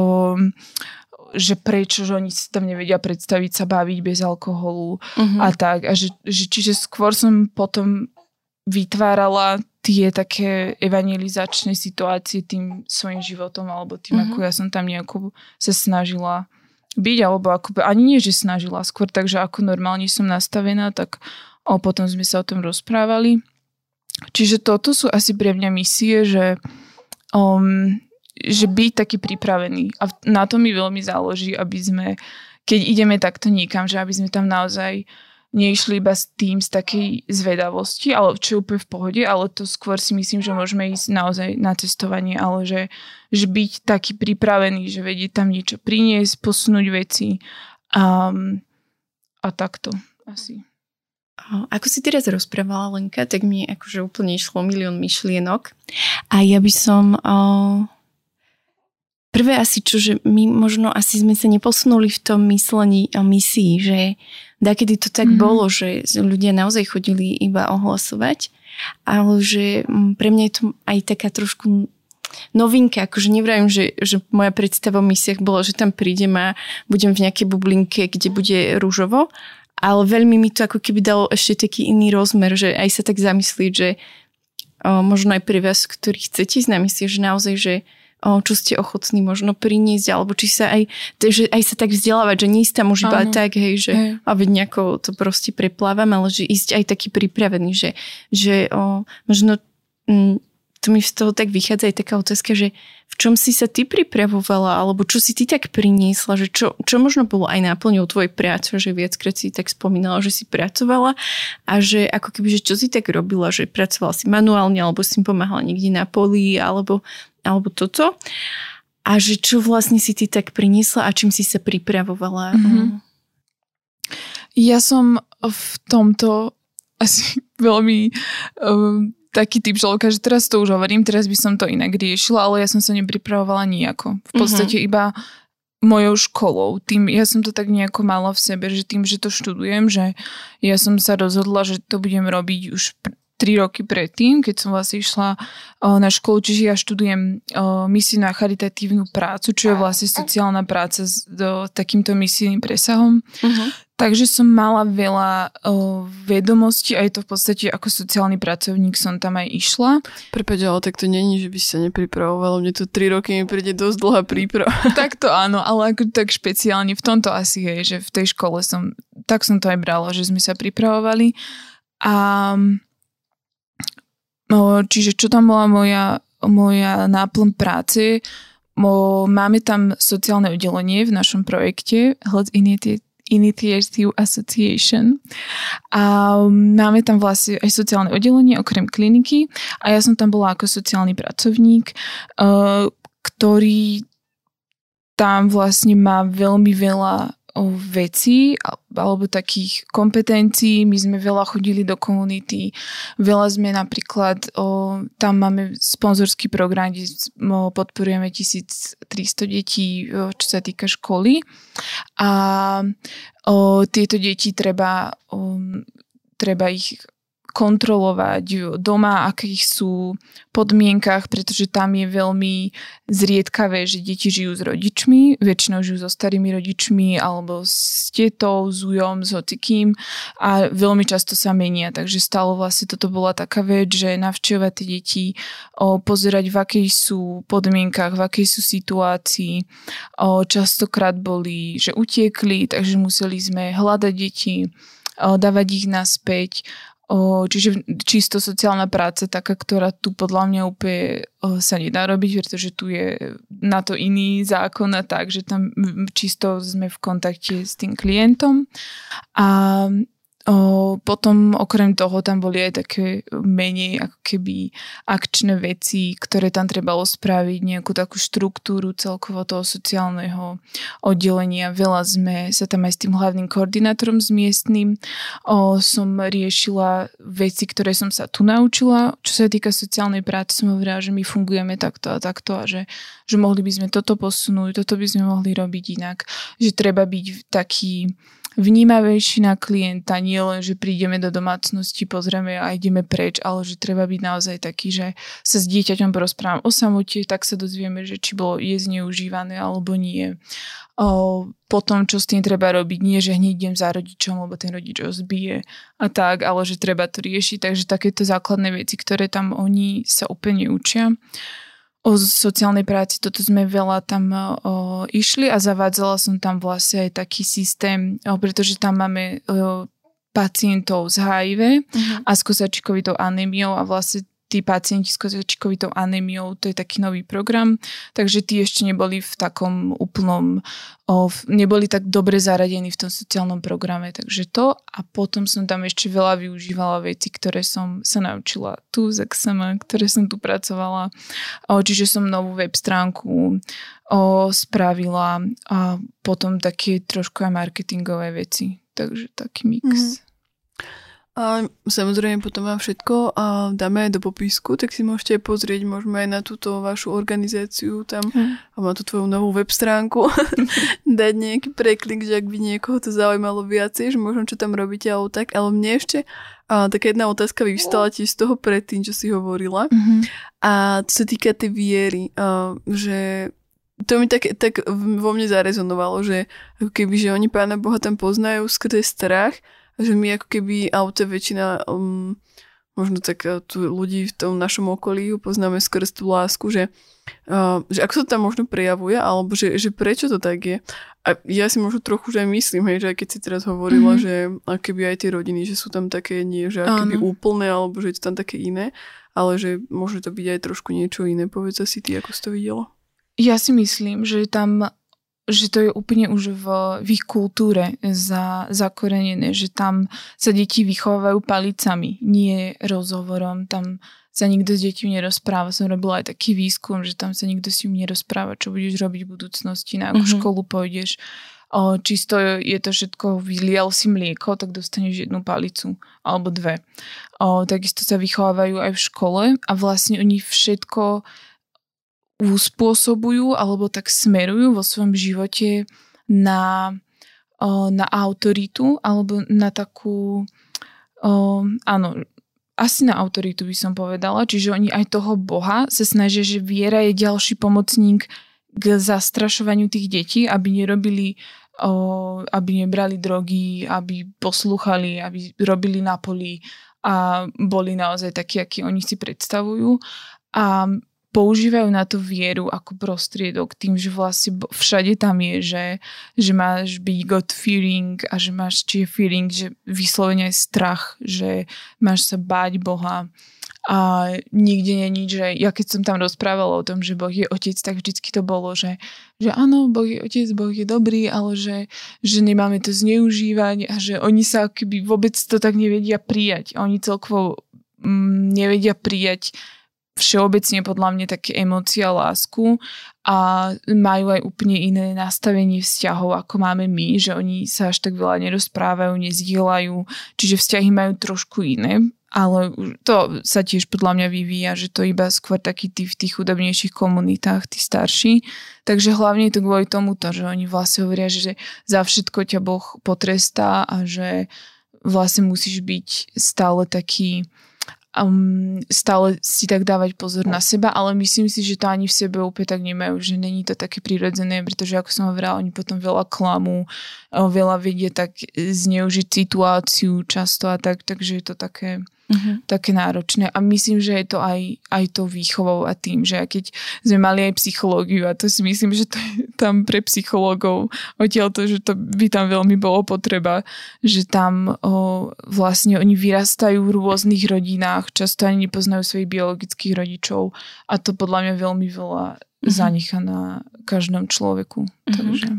že prečo, že oni si tam nevedia predstaviť sa baviť bez alkoholu uh-huh. a tak. A že, že čiže skôr som potom vytvárala tie také evangelizačné situácie tým svojim životom alebo tým, mm-hmm. ako ja som tam nejako sa snažila byť, alebo ako, ani nie, že snažila, skôr tak, že ako normálne som nastavená, tak o, potom sme sa o tom rozprávali. Čiže toto sú asi pre mňa misie, že, um, že byť taký pripravený. A na to mi veľmi záleží, aby sme, keď ideme takto niekam, že aby sme tam naozaj neišli iba s tým z takej zvedavosti, ale čo je úplne v pohode, ale to skôr si myslím, že môžeme ísť naozaj na cestovanie, ale že, že byť taký pripravený, že vedieť tam niečo priniesť, posunúť veci um, a takto asi. Ako si teraz rozprávala Lenka, tak mi akože úplne išlo milión myšlienok a ja by som uh, prvé asi čo, že my možno asi sme sa neposunuli v tom myslení o misii, že kedy to tak mm-hmm. bolo, že ľudia naozaj chodili iba ohlasovať, ale že mm, pre mňa je to aj taká trošku novinka, akože nevrajím, že, že moja predstava o misiach bola, že tam prídem a budem v nejakej bublinke, kde bude rúžovo, ale veľmi mi to ako keby dalo ešte taký iný rozmer, že aj sa tak zamyslieť, že o, možno aj pre vás, ktorí chcete ísť na misie, že naozaj, že čo ste ochotní možno priniesť, alebo či sa aj, že aj sa tak vzdelávať, že nie ísť tam už iba tak, hej, že hej. a veď nejako to proste preplávam, ale že ísť aj taký pripravený, že, že o, možno m, to mi z toho tak vychádza aj taká otázka, že v čom si sa ty pripravovala, alebo čo si ty tak priniesla, že čo, čo možno bolo aj náplňou tvojej práce, že viackrát si tak spomínala, že si pracovala a že ako keby, že čo si tak robila, že pracovala si manuálne, alebo si pomáhala niekde na poli, alebo alebo toto. A že čo vlastne si ty tak priniesla a čím si sa pripravovala? Mm-hmm. Ja som v tomto asi veľmi um, taký typ človeka, že teraz to už hovorím, teraz by som to inak riešila, ale ja som sa nepripravovala nejako. V podstate mm-hmm. iba mojou školou. Tým, ja som to tak nejako mala v sebe, že tým, že to študujem, že ja som sa rozhodla, že to budem robiť už 3 roky predtým, keď som vlastne išla na školu, čiže ja študujem misijnú a charitatívnu prácu, čo je vlastne sociálna práca s do, takýmto misijným presahom. Uh-huh. Takže som mala veľa o, vedomostí a je to v podstate ako sociálny pracovník som tam aj išla. Prepaď, ale tak to není, že by sa nepripravovalo. Mne to 3 roky mi príde dosť dlhá príprava. <laughs> tak to áno, ale ako tak špeciálne v tomto asi je, že v tej škole som, tak som to aj brala, že sme sa pripravovali. A Čiže čo tam bola moja, moja náplň práce? Máme tam sociálne oddelenie v našom projekte Health Initiative Association a máme tam vlastne aj sociálne oddelenie okrem kliniky a ja som tam bola ako sociálny pracovník, ktorý tam vlastne má veľmi veľa vecí alebo takých kompetencií. My sme veľa chodili do komunity, veľa sme napríklad, o, tam máme sponzorský program, kde podporujeme 1300 detí, čo sa týka školy a o, tieto deti treba, o, treba ich kontrolovať doma, akých sú podmienkach, pretože tam je veľmi zriedkavé, že deti žijú s rodičmi, väčšinou žijú so starými rodičmi alebo s tetou, s ujom, s hocikým a veľmi často sa menia, takže stalo vlastne toto bola taká vec, že navštevovať tie deti, o, pozerať v akej sú podmienkach, v akej sú situácii. O, častokrát boli, že utiekli, takže museli sme hľadať deti, dávať ich naspäť, Čiže čisto sociálna práca, taká, ktorá tu podľa mňa úplne sa nedá robiť, pretože tu je na to iný zákon a tak, že tam čisto sme v kontakte s tým klientom. A O, potom okrem toho tam boli aj také menej ako keby akčné veci, ktoré tam trebalo spraviť, nejakú takú štruktúru celkovo toho sociálneho oddelenia. Veľa sme sa tam aj s tým hlavným koordinátorom s miestnym o, som riešila veci, ktoré som sa tu naučila. Čo sa týka sociálnej práce, som hovorila, že my fungujeme takto a takto a že, že mohli by sme toto posunúť, toto by sme mohli robiť inak. Že treba byť taký vnímavejší na klienta, nie len, že prídeme do domácnosti, pozrieme a ideme preč, ale že treba byť naozaj taký, že sa s dieťaťom porozprávam o samote, tak sa dozvieme, že či bolo je zneužívané alebo nie. O, potom, čo s tým treba robiť, nie, že hneď idem za rodičom, lebo ten rodič ho zbije a tak, ale že treba to riešiť, takže takéto základné veci, ktoré tam oni sa úplne učia o sociálnej práci, toto sme veľa tam o, išli a zavádzala som tam vlastne aj taký systém, o, pretože tam máme o, pacientov z HIV uh-huh. a s kosačikovitou anémiou a vlastne tí pacienti s kozačkovitou anémiou, to je taký nový program, takže tí ešte neboli v takom úplnom, o, neboli tak dobre zaradení v tom sociálnom programe, takže to a potom som tam ešte veľa využívala veci, ktoré som sa naučila tu z XM, ktoré som tu pracovala, o, čiže som novú web stránku o, spravila a potom také trošku aj marketingové veci, takže taký mix. Mm-hmm. A samozrejme potom vám všetko a dáme aj do popisku, tak si môžete pozrieť, môžeme aj na túto vašu organizáciu tam hmm. a má tú tvoju novú web stránku <laughs> dať nejaký preklik, že ak by niekoho to zaujímalo viacej, že možno čo tam robíte alebo tak, ale mne ešte a, taká jedna otázka vyvstala ti z toho predtým, čo si hovorila mm-hmm. a to sa týka tej viery, a, že to mi tak, tak vo mne zarezonovalo, že ako keby, že oni Pána Boha tam poznajú skrze strach že my ako keby auto väčšina um, možno tak uh, tu ľudí v tom našom okolí poznáme skrz tú lásku, že, uh, že ako sa tam možno prejavuje, alebo že, že prečo to tak je. A ja si možno trochu že aj myslím, hej, že aj keď si teraz hovorila, mm-hmm. že keby aj tie rodiny, že sú tam také nie, že keby úplné, alebo že je to tam také iné, ale že môže to byť aj trošku niečo iné. Povedz si ty, ako si to videla. Ja si myslím, že tam že to je úplne už v, v ich kultúre za, zakorenené, že tam sa deti vychovávajú palicami, nie rozhovorom. Tam sa nikto s deťmi nerozpráva. Som robila aj taký výskum, že tam sa nikto s ním nerozpráva, čo budeš robiť v budúcnosti, na akú mm-hmm. školu pôjdeš. O, čisto je to všetko, vylial si mlieko, tak dostaneš jednu palicu alebo dve. O, takisto sa vychovávajú aj v škole a vlastne oni všetko uspôsobujú alebo tak smerujú vo svojom živote na, na autoritu alebo na takú, áno, asi na autoritu by som povedala, čiže oni aj toho Boha sa snažia, že viera je ďalší pomocník k zastrašovaniu tých detí, aby nerobili aby nebrali drogy, aby poslúchali, aby robili na poli a boli naozaj takí, akí oni si predstavujú. A používajú na tú vieru ako prostriedok tým, že vlastne všade tam je, že, že máš byť God fearing a že máš či je fearing, že vyslovene je strach, že máš sa báť Boha a nikde není, že ja keď som tam rozprávala o tom, že Boh je otec, tak vždycky to bolo, že, že áno, Boh je otec, Boh je dobrý, ale že, že nemáme to zneužívať a že oni sa keby vôbec to tak nevedia prijať. Oni celkovo mm, nevedia prijať všeobecne podľa mňa také emócie a lásku a majú aj úplne iné nastavenie vzťahov, ako máme my, že oni sa až tak veľa nerozprávajú, nezdielajú, čiže vzťahy majú trošku iné, ale to sa tiež podľa mňa vyvíja, že to iba skôr taký tí v tých chudobnejších komunitách, tí starší. Takže hlavne je to kvôli tomuto, že oni vlastne hovoria, že za všetko ťa Boh potrestá a že vlastne musíš byť stále taký um, stále si tak dávať pozor na seba, ale myslím si, že to ani v sebe úplne tak nemajú, že není to také prirodzené, pretože ako som hovorila, oni potom veľa klamú, veľa vedia tak zneužiť situáciu často a tak, takže je to také uh-huh. také náročné. A myslím, že je to aj, aj to výchovou a tým, že keď sme mali aj psychológiu a to si myslím, že to je tam pre psychológov odtiaľ to, že to by tam veľmi bolo potreba, že tam o, vlastne oni vyrastajú v rôznych rodinách, často ani nepoznajú svojich biologických rodičov a to podľa mňa veľmi veľa uh-huh. zanecha na každom človeku. Uh-huh. Takže...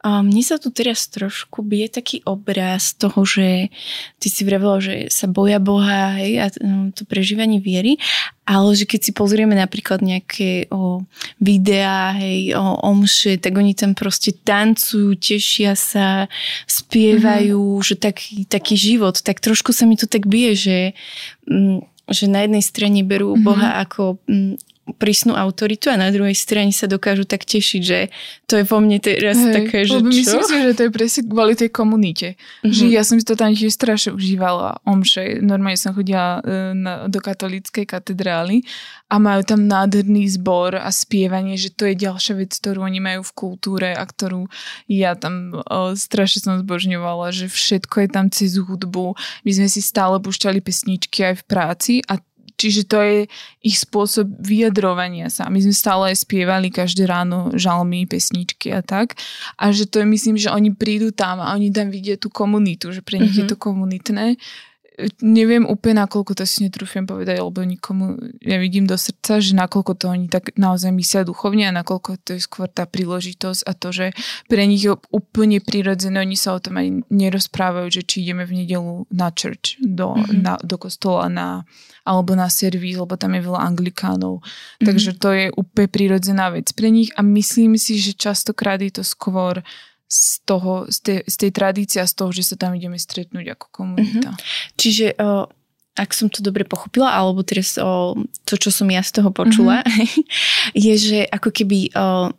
A mne sa tu teraz trošku bije taký obraz toho, že ty si vravela, že sa boja Boha hej, a no, to prežívanie viery, ale že keď si pozrieme napríklad nejaké o, videá hej, o omše, tak oni tam proste tancujú, tešia sa, spievajú, mm-hmm. že taký, taký život. Tak trošku sa mi to tak bije, že, mm, že na jednej strane berú mm-hmm. Boha ako mm, prísnu autoritu a na druhej strane sa dokážu tak tešiť, že to je vo mne teraz Hej, také, že čo? Myslím si, že to je presne kvôli tej komunite. Mm-hmm. Že ja som si to tam tiež strašne užívala. Omše, normálne som chodila e, na, do katolíckej katedrály a majú tam nádherný zbor a spievanie, že to je ďalšia vec, ktorú oni majú v kultúre a ktorú ja tam o, strašne som zbožňovala, že všetko je tam cez hudbu. My sme si stále púšťali pesničky aj v práci a Čiže to je ich spôsob vyjadrovania sa. My sme stále spievali každé ráno žalmy, pesničky a tak. A že to je, myslím, že oni prídu tam a oni tam vidia tú komunitu, že pre nich mm-hmm. je mhm. to komunitné neviem úplne, nakoľko to si netrúfam povedať, lebo nikomu nevidím do srdca, že nakoľko to oni tak naozaj myslia duchovne a nakoľko to je skôr tá príležitosť a to, že pre nich je úplne prirodzené, oni sa o tom aj nerozprávajú, že či ideme v nedelu na church, do, mm-hmm. na, do kostola na, alebo na servis, lebo tam je veľa anglikánov. Mm-hmm. Takže to je úplne prirodzená vec pre nich a myslím si, že častokrát je to skôr z, toho, z, tej, z tej tradície a z toho, že sa tam ideme stretnúť ako komunita. Mm-hmm. Čiže o, ak som to dobre pochopila, alebo teraz o, to, čo som ja z toho počula, mm-hmm. <laughs> je, že ako keby o,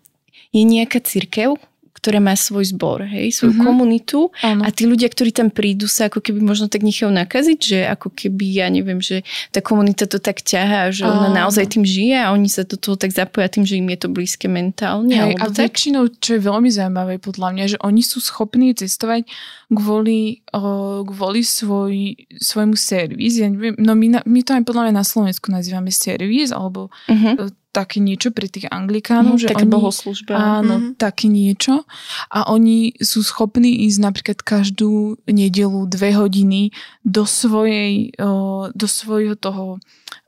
je nejaká církev, ktorá má svoj zbor, hej, svoju mm-hmm. komunitu ano. a tí ľudia, ktorí tam prídu sa ako keby možno tak nechajú nakaziť, že ako keby, ja neviem, že tá komunita to tak ťahá, že ona ano. naozaj tým žije a oni sa do toho tak zapoja tým, že im je to blízke mentálne. Hej, a tak? väčšinou, čo je veľmi zaujímavé podľa mňa, že oni sú schopní cestovať kvôli, o, kvôli svoj, svojmu servis. Ja neviem, no my, my to aj podľa mňa na Slovensku nazývame servis, alebo uh-huh také niečo pre tých anglikánov. Mm, že také oni, bohoslužba. Áno, mm-hmm. také niečo. A oni sú schopní ísť napríklad každú nedelu dve hodiny do svojej, do svojho toho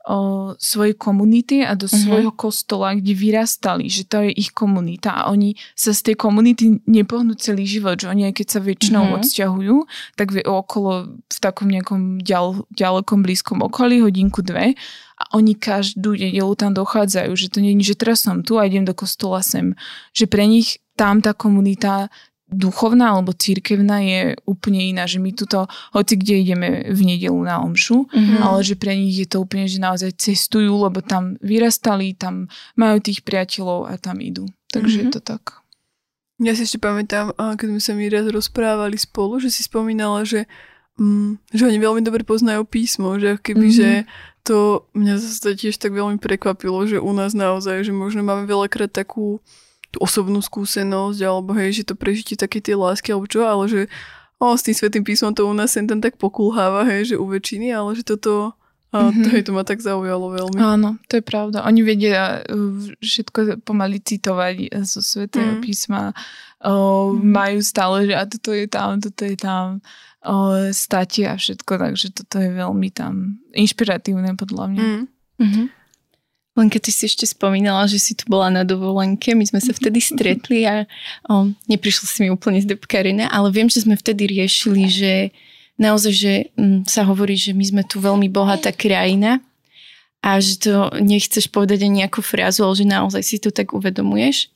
o svojej komunity a do uh-huh. svojho kostola, kde vyrastali, že to je ich komunita a oni sa z tej komunity nepohnú celý život, že oni aj keď sa väčšinou uh-huh. odsťahujú, tak okolo v takom nejakom ďal, ďalekom blízkom okolí, hodinku dve a oni každú nedelu tam dochádzajú, že to nie je, že teraz som tu a idem do kostola sem. Že pre nich tam tá komunita duchovná alebo církevná je úplne iná, že my tuto, hoci kde ideme v nedelu na omšu, mm-hmm. ale že pre nich je to úplne, že naozaj cestujú, lebo tam vyrastali, tam majú tých priateľov a tam idú. Takže mm-hmm. je to tak. Ja si ešte pamätám, keď sme sa mi raz rozprávali spolu, že si spomínala, že, mm, že oni veľmi dobre poznajú písmo, že keby, mm-hmm. že to mňa zase tiež tak veľmi prekvapilo, že u nás naozaj, že možno máme veľakrát takú tú osobnú skúsenosť, alebo hej, že to prežitie také tie lásky, alebo čo, ale že o, s tým svetým písmom to u nás sem tam tak pokulháva, hej, že u väčšiny, ale že toto a mm-hmm. to, je, to ma tak zaujalo veľmi. Áno, to je pravda. Oni vedia uh, všetko pomaly citovať zo svetého mm. písma. O, mm. Majú stále, že a toto je tam, toto je tam o, stati a všetko, takže toto je veľmi tam inšpiratívne podľa mňa. Mm. Mm-hmm. Len keď si ešte spomínala, že si tu bola na dovolenke, my sme sa vtedy stretli a o, neprišla si mi úplne z depkarina, ale viem, že sme vtedy riešili, že naozaj, že m, mm, sa hovorí, že my sme tu veľmi bohatá krajina a že to nechceš povedať ani nejakú frázu, ale že naozaj si to tak uvedomuješ.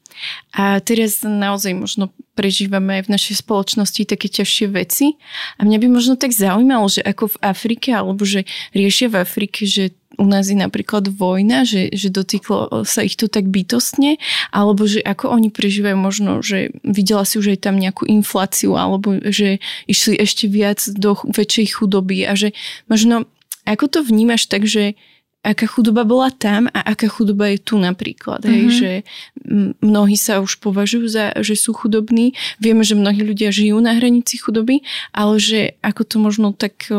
A teraz naozaj možno prežívame aj v našej spoločnosti také ťažšie veci. A mňa by možno tak zaujímalo, že ako v Afrike, alebo že riešia v Afrike, že u nás je napríklad vojna, že, že dotýklo sa ich to tak bytostne, alebo že ako oni prežívajú možno, že videla si už aj tam nejakú infláciu, alebo že išli ešte viac do väčšej chudoby a že možno ako to vnímaš tak, že aká chudoba bola tam a aká chudoba je tu napríklad. Mm-hmm. Hej, mhm. že mnohí sa už považujú za, že sú chudobní. Vieme, že mnohí ľudia žijú na hranici chudoby, ale že ako to možno tak...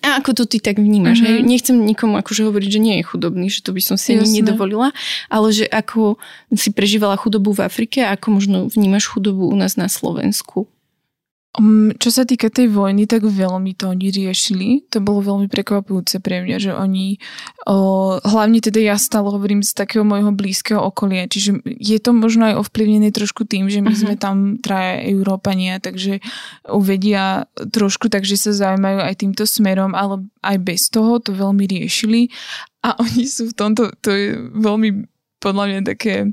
A ako to ty tak vnímaš? Mm-hmm. Hej? Mhm. Nechcem nikomu akože hovoriť, že nie je chudobný, že to by som si ani nedovolila, ale že ako si prežívala chudobu v Afrike a ako možno vnímaš chudobu u nás na Slovensku. Um, čo sa týka tej vojny, tak veľmi to oni riešili. To bolo veľmi prekvapujúce pre mňa, že oni, o, hlavne teda ja stále hovorím z takého môjho blízkeho okolia, čiže je to možno aj ovplyvnené trošku tým, že my uh-huh. sme tam traja Európania, takže uvedia trošku, takže sa zaujímajú aj týmto smerom, ale aj bez toho to veľmi riešili a <laughs> oni sú v tomto, to je veľmi podľa mňa také,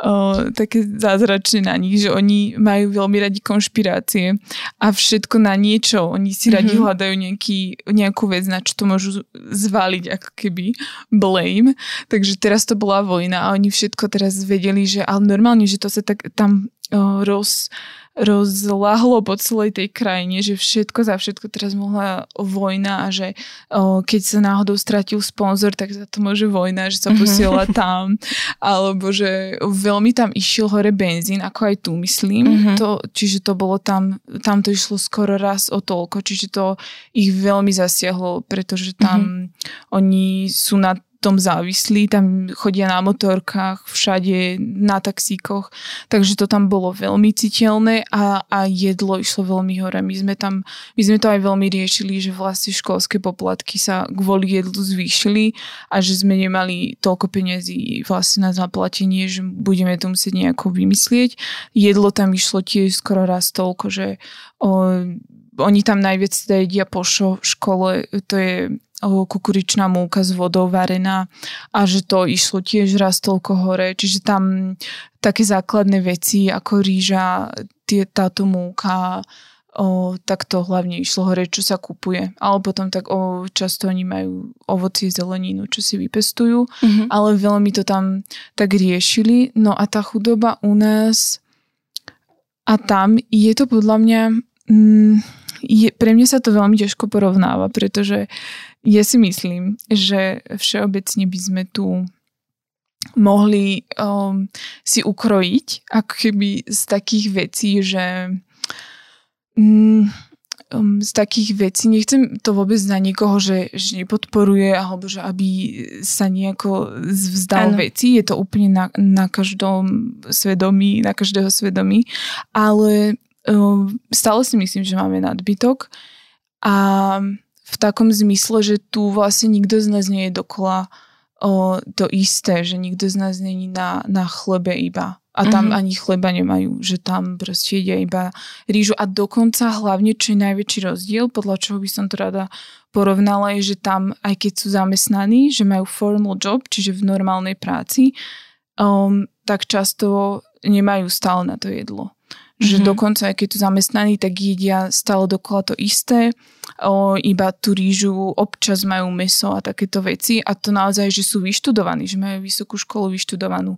uh, také zázračné na nich, že oni majú veľmi radi konšpirácie a všetko na niečo. Oni si radi mm-hmm. hľadajú nejaký, nejakú vec, na čo to môžu zvaliť ako keby blame. Takže teraz to bola vojna a oni všetko teraz vedeli, že ale normálne, že to sa tak tam uh, roz rozlahlo po celej tej krajine, že všetko za všetko teraz mohla vojna a že o, keď sa náhodou stratil sponzor, tak za to môže vojna, že sa mhm. posiela tam, alebo že veľmi tam išiel hore benzín, ako aj tu myslím, uh-huh. to, čiže to bolo tam, tam to išlo skoro raz o toľko, čiže to ich veľmi zasiahlo, pretože tam uh-huh. oni sú na tom závislí, tam chodia na motorkách, všade, na taxíkoch, takže to tam bolo veľmi citeľné a, a jedlo išlo veľmi hore. My sme tam, my sme to aj veľmi riešili, že vlastne školské poplatky sa kvôli jedlu zvýšili a že sme nemali toľko peniazí vlastne na zaplatenie, že budeme to musieť nejako vymyslieť. Jedlo tam išlo tiež skoro raz toľko, že o, oni tam najviac teda jedia po šo, škole, to je kukuričná múka s vodou varená a že to išlo tiež raz toľko hore. Čiže tam také základné veci ako rýža, tie, táto múka, o, tak to hlavne išlo hore, čo sa kupuje. Ale potom tak o, často oni majú ovocie, zelenínu, čo si vypestujú, mm-hmm. ale veľmi to tam tak riešili. No a tá chudoba u nás a tam je to podľa mňa... Mm, je, pre mňa sa to veľmi ťažko porovnáva, pretože ja si myslím, že všeobecne by sme tu mohli um, si ukrojiť ako keby z takých vecí, že um, um, z takých vecí, nechcem to vôbec na niekoho, že, že nepodporuje alebo že aby sa nejako vzdal ano. veci, je to úplne na, na každom svedomí, na každého svedomí, ale um, stále si myslím, že máme nadbytok a v takom zmysle, že tu vlastne nikto z nás nie je dokola o, to isté, že nikto z nás není na, na chlebe iba. A tam mm-hmm. ani chleba nemajú, že tam proste jedia iba rýžu. A dokonca hlavne, čo je najväčší rozdiel, podľa čoho by som to rada porovnala, je, že tam, aj keď sú zamestnaní, že majú formal job, čiže v normálnej práci, um, tak často nemajú stále na to jedlo. Že mm-hmm. dokonca, aj keď sú zamestnaní, tak jedia stále dokola to isté, o, iba tú rýžu, občas majú meso a takéto veci a to naozaj, že sú vyštudovaní, že majú vysokú školu vyštudovanú.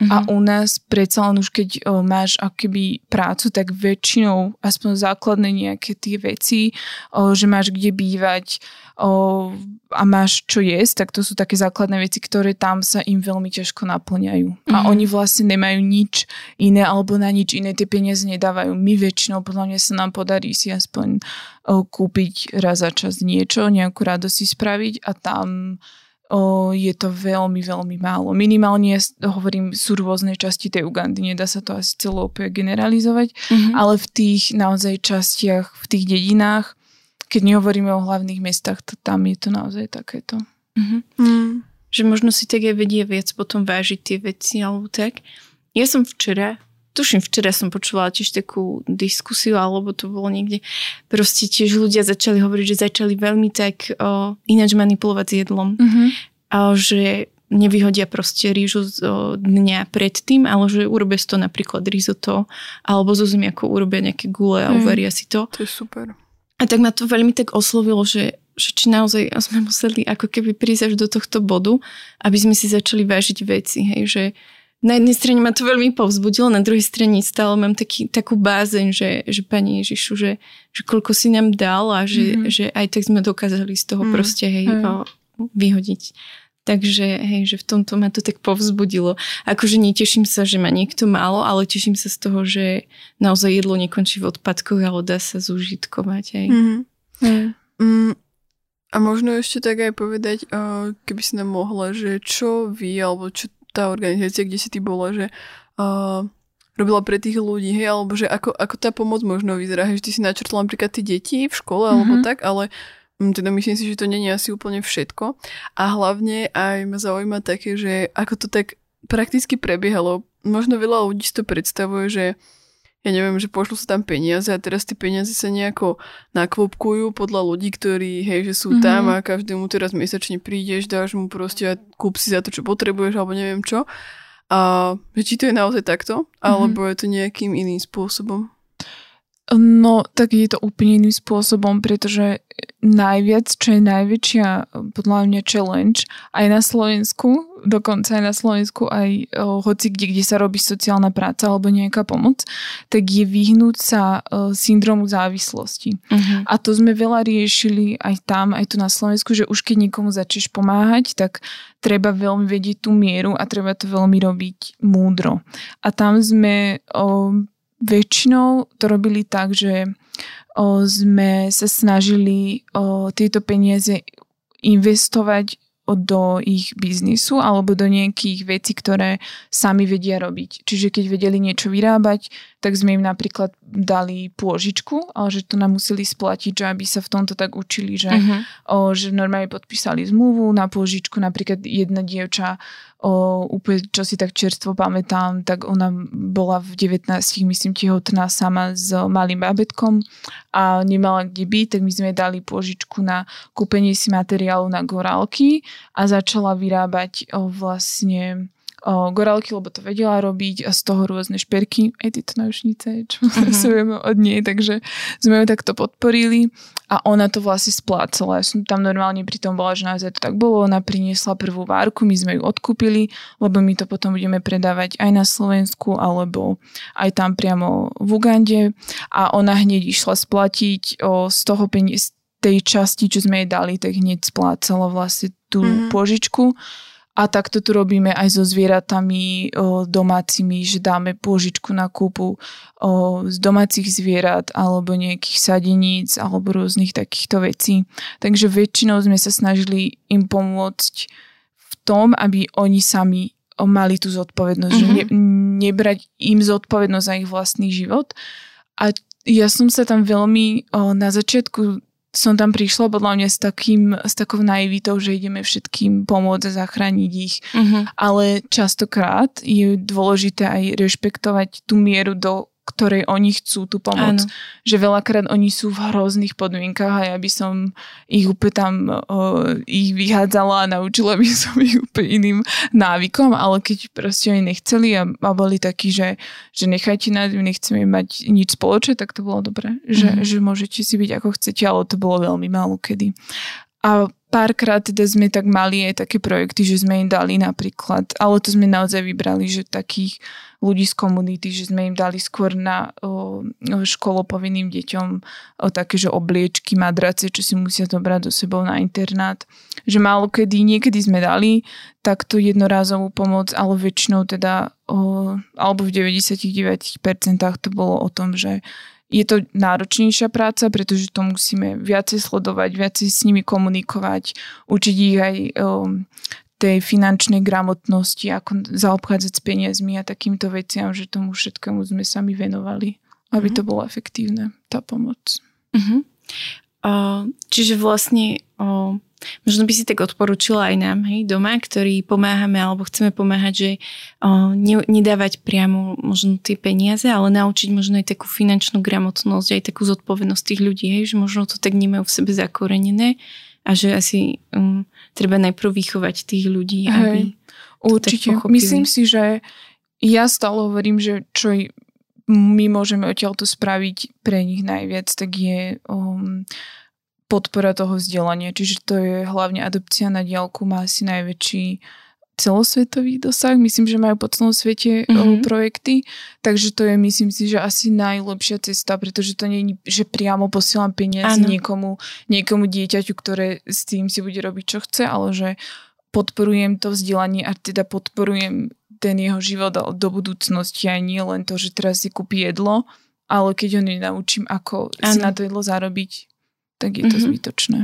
Mm-hmm. A u nás predsa len už keď o, máš akoby prácu, tak väčšinou aspoň základné nejaké tie veci, o, že máš kde bývať, o, a máš čo jesť, tak to sú také základné veci, ktoré tam sa im veľmi ťažko naplňajú. Mm-hmm. A mhm. oni vlastne nemajú nič iné alebo na nič iné tie peniaze nedávajú. My väčšinou, podľa mňa sa nám podarí si aspoň o, kúpiť raz za čas niečo, nejakú radosť si spraviť a tam o, je to veľmi, veľmi málo. Minimálne, hovorím, sú rôzne časti tej Ugandy, nedá sa to asi celo úplne generalizovať, mm-hmm. ale v tých naozaj častiach, v tých dedinách, keď nehovoríme o hlavných mestách, to tam je to naozaj takéto. Mm-hmm. Mm. Že možno si tak aj vedie viac potom vážiť tie veci alebo tak. Ja som včera, tuším, včera som počula tiež takú diskusiu, alebo to bolo niekde, proste tiež ľudia začali hovoriť, že začali veľmi tak o, ináč manipulovať s jedlom. Mm-hmm. A, že nevyhodia proste rýžu z dňa predtým, ale že urobia si to napríklad risotto alebo zo zemiakov urobia nejaké gule a uvaria si to. To je super. A tak ma to veľmi tak oslovilo, že, že či naozaj <laughs> sme museli ako keby prísť až do tohto bodu, aby sme si začali vážiť veci, hej, že na jednej strane ma to veľmi povzbudilo, na druhej strane stále mám taký, takú bázeň, že, že Pani Ježišu, že, že koľko si nám dal a že, mm-hmm. že aj tak sme dokázali z toho mm. proste hej, mm. vyhodiť. Takže hej, že v tomto ma to tak povzbudilo. Akože neteším sa, že má niekto málo, ale teším sa z toho, že naozaj jedlo nekončí v odpadkoch, ale dá sa zúžitkovať. Hej. Mm-hmm. Mm. Mm. A možno ešte tak aj povedať, keby si nám mohla, že čo vy, alebo čo tá organizácia, kde si ty bola, že uh, robila pre tých ľudí, hej, alebo že ako, ako tá pomoc možno vyzerá, hej, že ty si načrtla napríklad tie deti v škole, mm-hmm. alebo tak, ale Mm, teda myslím si, že to není asi úplne všetko. A hlavne aj ma zaujíma také, že ako to tak prakticky prebiehalo. Možno veľa ľudí si to predstavuje, že ja neviem, že pošlu sa tam peniaze a teraz tie peniaze sa nejako nakvopkujú podľa ľudí, ktorí, hej, že sú mm-hmm. tam a každému teraz mesačne prídeš, dáš mu proste a kúp si za to, čo potrebuješ alebo neviem čo. A že či to je naozaj takto, mm-hmm. alebo je to nejakým iným spôsobom? No, tak je to úplne iným spôsobom, pretože najviac, čo je najväčšia podľa mňa challenge aj na Slovensku, dokonca aj na Slovensku, aj o, hoci kde, kde sa robí sociálna práca alebo nejaká pomoc, tak je vyhnúť sa o, syndromu závislosti. Uh-huh. A to sme veľa riešili aj tam, aj tu na Slovensku, že už keď niekomu začneš pomáhať, tak treba veľmi vedieť tú mieru a treba to veľmi robiť múdro. A tam sme o, väčšinou to robili tak, že o, sme sa snažili o, tieto peniaze investovať do ich biznisu alebo do nejakých vecí, ktoré sami vedia robiť. Čiže keď vedeli niečo vyrábať, tak sme im napríklad dali pôžičku, ale že to nám museli splatiť, že aby sa v tomto tak učili, že, uh-huh. o, že normálne podpísali zmluvu na pôžičku. Napríklad jedna dievča o, úplne, čo si tak čerstvo pamätám, tak ona bola v 19, myslím, tehotná sama s malým babetkom a nemala kde byť, tak my sme dali pôžičku na kúpenie si materiálu na gorálky a začala vyrábať o, vlastne o, gorálky, lebo to vedela robiť a z toho rôzne šperky, aj tieto náušnice, čo uh-huh. od nej, takže sme ju takto podporili a ona to vlastne splácala. Ja som tam normálne pri tom bola, že naozaj to tak bolo, ona priniesla prvú várku, my sme ju odkúpili, lebo my to potom budeme predávať aj na Slovensku, alebo aj tam priamo v Ugande a ona hneď išla splatiť o, z toho peniaz, tej časti, čo sme jej dali, tak hneď splácala vlastne tú mm-hmm. požičku a takto tu robíme aj so zvieratami o, domácimi, že dáme pôžičku na kúpu o, z domácich zvierat alebo nejakých sadeníc alebo rôznych takýchto vecí. Takže väčšinou sme sa snažili im pomôcť v tom, aby oni sami mali tú zodpovednosť, mm-hmm. že mhm. ne, nebrať im zodpovednosť za ich vlastný život. A ja som sa tam veľmi o, na začiatku som tam prišla podľa mňa s, takým, s takou naivitou, že ideme všetkým pomôcť a zachrániť ich. Uh-huh. Ale častokrát je dôležité aj rešpektovať tú mieru, do ktorej oni chcú tú pomoc. Áno. Že veľakrát oni sú v hrozných podmienkach a ja by som ich úplne tam o, ich vyhádzala a naučila by som ich úplne iným návykom, ale keď proste oni nechceli a, a boli takí, že, že nechajte nás, nechceme mať nič spoločné, tak to bolo dobré. Že, mm. že môžete si byť ako chcete, ale to bolo veľmi málo kedy. A párkrát teda sme tak mali aj také projekty, že sme im dali napríklad, ale to sme naozaj vybrali, že takých ľudí z komunity, že sme im dali skôr na o, školopovinným deťom o také, že obliečky, madrace, čo si musia zobrať do sebou na internát. Že málo kedy, niekedy sme dali takto jednorázovú pomoc, ale väčšinou teda, o, alebo v 99% to bolo o tom, že je to náročnejšia práca, pretože to musíme viacej sledovať, viacej s nimi komunikovať, učiť ich aj um, tej finančnej gramotnosti, ako zaobchádzať s peniazmi a takýmto veciam, že tomu všetkému sme sami venovali, aby uh-huh. to bolo efektívne, tá pomoc. Uh-huh. Uh, čiže vlastne uh, možno by si tak odporúčila aj nám, hej, doma, ktorí pomáhame alebo chceme pomáhať, že o, ne, nedávať priamo možno tie peniaze, ale naučiť možno aj takú finančnú gramotnosť, aj takú zodpovednosť tých ľudí, hej, že možno to tak nemajú v sebe zakorenené a že asi um, treba najprv vychovať tých ľudí, hej, aby Určite. Myslím si, že ja stále hovorím, že čo my môžeme odtiaľto spraviť pre nich najviac, tak je um, podpora toho vzdelania. Čiže to je hlavne adopcia na diálku má asi najväčší celosvetový dosah. Myslím, že majú po celom svete mm-hmm. projekty, takže to je, myslím si, že asi najlepšia cesta, pretože to nie je, že priamo posielam peniaze niekomu, niekomu dieťaťu, ktoré s tým si bude robiť, čo chce, ale že podporujem to vzdelanie a teda podporujem ten jeho život do budúcnosti a nie len to, že teraz si kúpi jedlo, ale keď ho nenaučím, ako ano. si na to jedlo zarobiť, tak je to mm-hmm. zbytočné.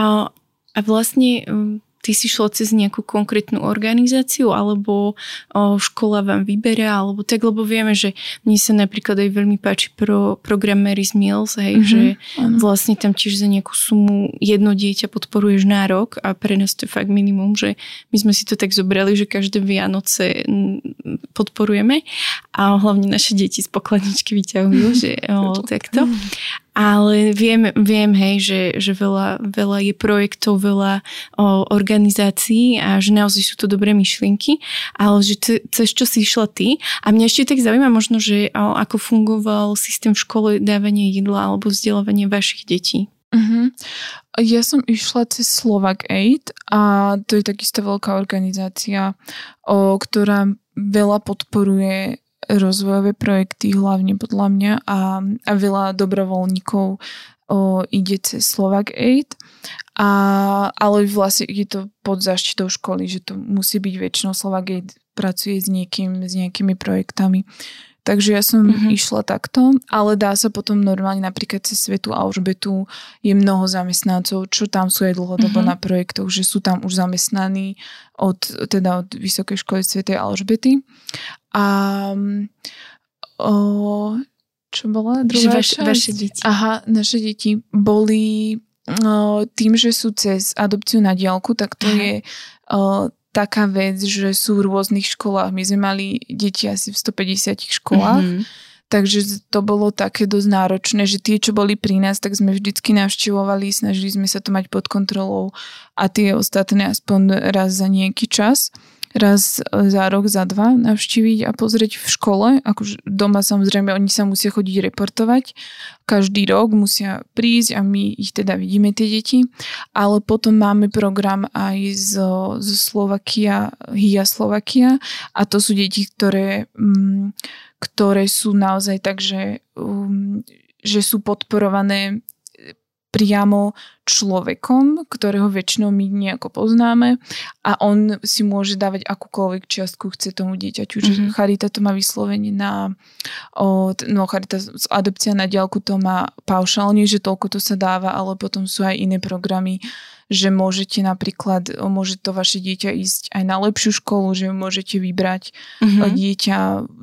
A, a vlastne um, ty si šla cez nejakú konkrétnu organizáciu alebo o, škola vám vyberia alebo tak, lebo vieme, že mne sa napríklad aj veľmi páči pro program Mary's Meals, hej, mm-hmm, že ano. vlastne tam tiež za nejakú sumu jedno dieťa podporuješ na rok a pre nás to je fakt minimum, že my sme si to tak zobrali, že každé Vianoce podporujeme a hlavne naše deti z pokladničky vyťahujú, že o, takto. <laughs> Ale viem, viem hej, že, že veľa, veľa je projektov, veľa o, organizácií a že naozaj sú to dobré myšlienky, ale že cez čo si išla ty. A mňa ešte tak zaujíma možno, že o, ako fungoval systém v škole dávania jedla alebo vzdelávanie vašich detí. Uh-huh. Ja som išla cez Slovak Aid a to je takisto veľká organizácia, o, ktorá veľa podporuje rozvojové projekty, hlavne podľa mňa a, a veľa dobrovoľníkov o, ide cez Slovak Aid. A, ale vlastne je to pod zaštitou školy, že to musí byť väčšinou Slovak Aid pracuje s niekým, s nejakými projektami. Takže ja som mm-hmm. išla takto, ale dá sa potom normálne napríklad cez Svetu Alžbetu je mnoho zamestnancov, čo tam sú aj dlhodobo mm-hmm. na projektoch, že sú tam už zamestnaní od, teda od Vysokej školy Svetej Alžbety. A o, čo bola druhá vaš, Vaše deti. Aha, naše deti boli o, tým, že sú cez adopciu na diálku, tak to Aha. je o, taká vec, že sú v rôznych školách. My sme mali deti asi v 150 školách, mm-hmm. takže to bolo také dosť náročné, že tie, čo boli pri nás, tak sme vždycky navštevovali, snažili sme sa to mať pod kontrolou a tie ostatné aspoň raz za nejaký čas raz za rok, za dva navštíviť a pozrieť v škole. Akože doma samozrejme oni sa musia chodiť reportovať. Každý rok musia prísť a my ich teda vidíme tie deti. Ale potom máme program aj zo, zo Slovakia, HIA Slovakia a to sú deti, ktoré, mm, ktoré sú naozaj tak, že, um, že sú podporované priamo človekom, ktorého väčšinou my nejako poznáme a on si môže dávať akúkoľvek čiastku chce tomu dieťaťu. Mm-hmm. Charita to má vyslovene na o, no Charita adopcia na diálku to má paušálne, že toľko to sa dáva, ale potom sú aj iné programy, že môžete napríklad, môže to vaše dieťa ísť aj na lepšiu školu, že môžete vybrať mm-hmm. dieťa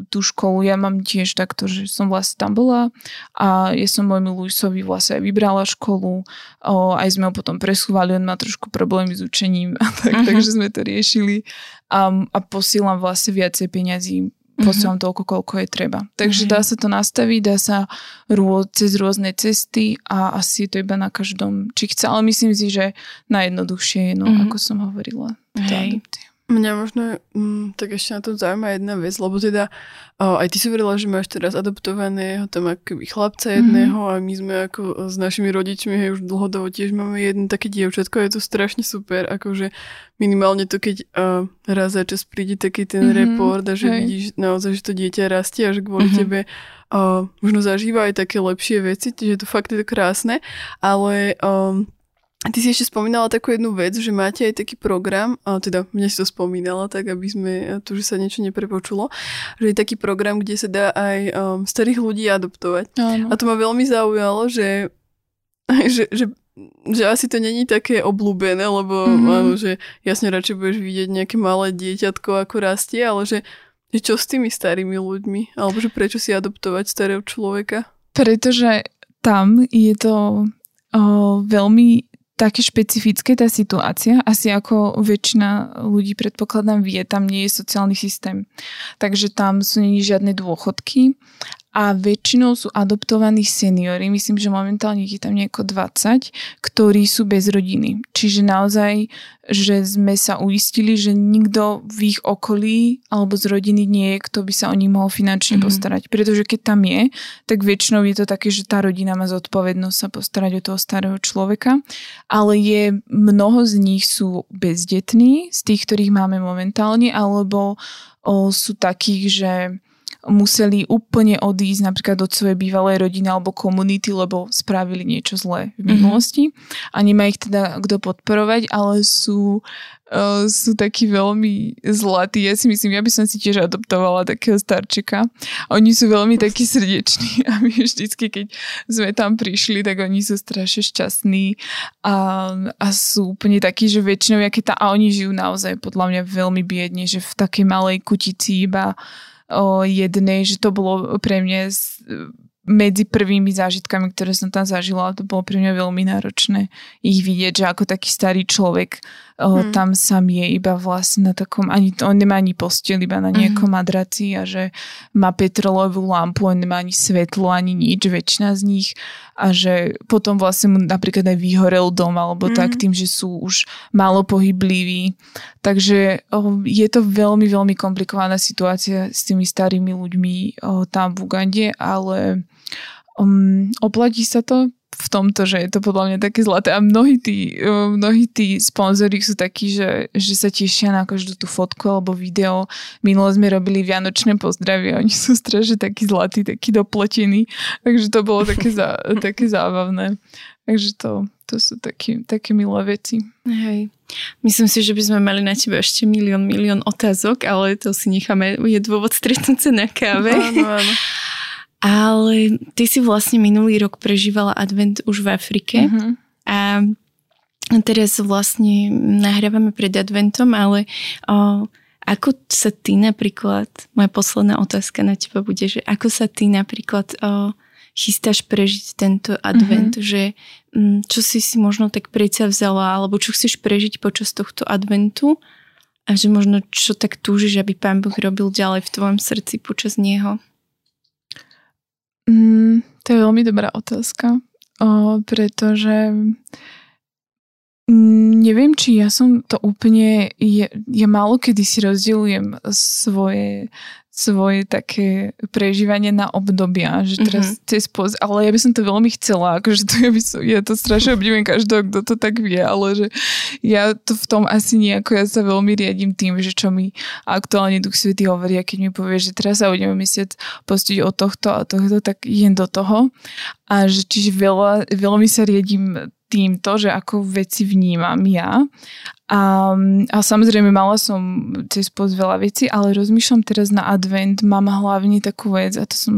tú školu. Ja mám tiež takto, že som vlastne tam bola a ja som môjmu Luisovi vlastne aj vybrala školu, o, aj sme ho potom presúvali, on má trošku problémy s učením, <laughs> tak, mm-hmm. takže sme to riešili a, a posílam vlastne viacej peňazí posielam mm-hmm. toľko, koľko je treba. Takže mm-hmm. dá sa to nastaviť, dá sa rô, cez rôzne cesty a asi je to iba na každom, či chce, ale myslím si, že najjednoduchšie je, no, mm-hmm. ako som hovorila. Hej. Mňa možno mm, tak ešte na tom zaujíma jedna vec, lebo teda o, aj ty si hovorila, že máš teraz adoptovaného tam akoby chlapca jedného mm-hmm. a my sme ako s našimi rodičmi, hej, už dlhodobo tiež máme jedno také dievčatko, je to strašne super, akože minimálne to, keď o, raz za čas príde taký ten mm-hmm. report a že hej. vidíš naozaj, že to dieťa rastie a že kvôli mm-hmm. tebe o, možno zažíva aj také lepšie veci, že to fakt je to krásne, ale Ty si ešte spomínala takú jednu vec, že máte aj taký program, a teda mne si to spomínala, tak aby sme tu, že sa niečo neprepočulo, že je taký program, kde sa dá aj um, starých ľudí adoptovať. Áno. A to ma veľmi zaujalo, že, <laughs> že, že že asi to není také oblúbené, lebo mm-hmm. áno, že jasne radšej budeš vidieť nejaké malé dieťatko, ako rastie, ale že, že čo s tými starými ľuďmi? Alebo že prečo si adoptovať starého človeka? Pretože tam je to o, veľmi také špecifické tá situácia. Asi ako väčšina ľudí predpokladám vie, tam nie je sociálny systém. Takže tam sú nie žiadne dôchodky a väčšinou sú adoptovaní seniory, myslím, že momentálne je tam nieko 20, ktorí sú bez rodiny. Čiže naozaj, že sme sa uistili, že nikto v ich okolí alebo z rodiny nie je, kto by sa o nich mohol finančne mm-hmm. postarať. Pretože keď tam je, tak väčšinou je to také, že tá rodina má zodpovednosť sa postarať o toho starého človeka, ale je mnoho z nich sú bezdetní, z tých, ktorých máme momentálne, alebo o, sú takých, že museli úplne odísť napríklad od svojej bývalej rodiny alebo komunity, lebo spravili niečo zlé v mhm. minulosti mm-hmm. a nemá ich teda kto podporovať, ale sú, uh, sú takí veľmi zlatí. Ja si myslím, ja by som si tiež adoptovala takého starčeka. Oni sú veľmi takí <laughs> srdeční a my vždycky, keď sme tam prišli, tak oni sú strašne šťastní a, a sú úplne takí, že väčšinou, tá, a oni žijú naozaj podľa mňa veľmi biedne, že v takej malej kutici iba o jednej, že to bolo pre mňa medzi prvými zážitkami, ktoré som tam zažila, to bolo pre mňa veľmi náročné ich vidieť, že ako taký starý človek o, hmm. tam sám je iba vlastne na takom, ani, on nemá ani postel, iba na nejakom hmm. madraci a že má petrolovú lampu, on nemá ani svetlo, ani nič, väčšina z nich a že potom vlastne mu napríklad aj vyhorel dom alebo hmm. tak tým, že sú už málo pohybliví. Takže je to veľmi, veľmi komplikovaná situácia s tými starými ľuďmi tam v Ugande, ale um, oplatí sa to v tomto, že je to podľa mňa také zlaté a mnohí tí, um, mnohí tí sponzori sú takí, že, že sa tešia na každú tú fotku alebo video. Minulo sme robili vianočné pozdravy a oni sú strašne takí zlatí, takí dopletení, takže to bolo také, zá, <laughs> také zábavné. Takže to, to sú také, také milé veci. Hej. Myslím si, že by sme mali na tebe ešte milión, milión otázok, ale to si necháme, je dôvod stretnúť sa na káve. Áno, áno. <laughs> Ale ty si vlastne minulý rok prežívala advent už v Afrike uh-huh. a teraz vlastne nahrávame pred adventom, ale o, ako sa ty napríklad, moja posledná otázka na teba bude, že ako sa ty napríklad o, chystáš prežiť tento advent, uh-huh. že m, čo si si možno tak predsa vzala, alebo čo chceš prežiť počas tohto adventu a že možno čo tak túžiš, aby Pán Boh robil ďalej v tvojom srdci počas neho. Mm, to je veľmi dobrá otázka, o, pretože neviem, či ja som to úplne, ja, ja málo kedy si rozdielujem svoje svoje také prežívanie na obdobia, že teraz mm-hmm. cez poz, ale ja by som to veľmi chcela, akože to ja by som, ja to strašne obdivujem každého, kto to tak vie, ale že ja to v tom asi nejako, ja sa veľmi riadím tým, že čo mi aktuálne Duch Svety hovorí a keď mi povie, že teraz sa budeme mesiac postiť od tohto a tohto, tak idem do toho a že čiže veľa, veľmi sa riadím týmto, že ako veci vnímam ja. A, a samozrejme mala som cez post veľa veci, ale rozmýšľam teraz na advent, mám hlavne takú vec a to som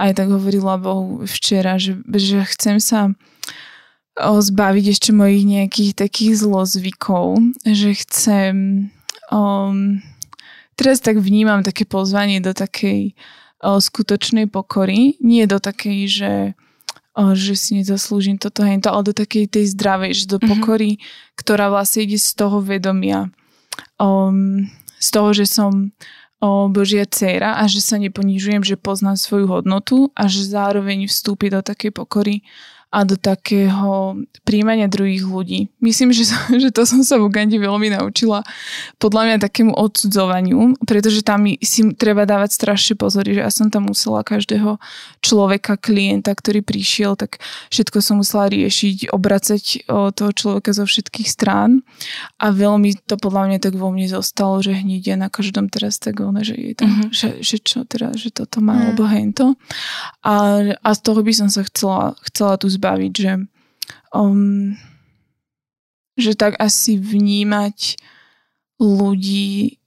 aj tak hovorila Bohu včera, že, že chcem sa zbaviť ešte mojich nejakých takých zlozvykov, že chcem um, teraz tak vnímam také pozvanie do takej o, skutočnej pokory, nie do takej, že že si nezaslúžim toto hento, ale do takej tej zdravej, že do mhm. pokory, mm-hmm. ktorá vlastne ide z toho vedomia, um, z toho, že som o Božia dcera a že sa neponižujem, že poznám svoju hodnotu a že zároveň vstúpi do takej pokory, a do takého príjmania druhých ľudí. Myslím, že, <laughs> že to som sa v Ugande veľmi naučila podľa mňa takému odsudzovaniu, pretože tam si treba dávať strašne pozor, že ja som tam musela každého človeka, klienta, ktorý prišiel, tak všetko som musela riešiť, obracať toho človeka zo všetkých strán a veľmi to podľa mňa tak vo mne zostalo, že hneď je na každom teraz tak ono, že je tam, mm-hmm. že, že čo teraz, že toto má, mm. alebo hento. A, a z toho by som sa chcela, chcela tu zbaviť, že, um, že tak asi vnímať ľudí,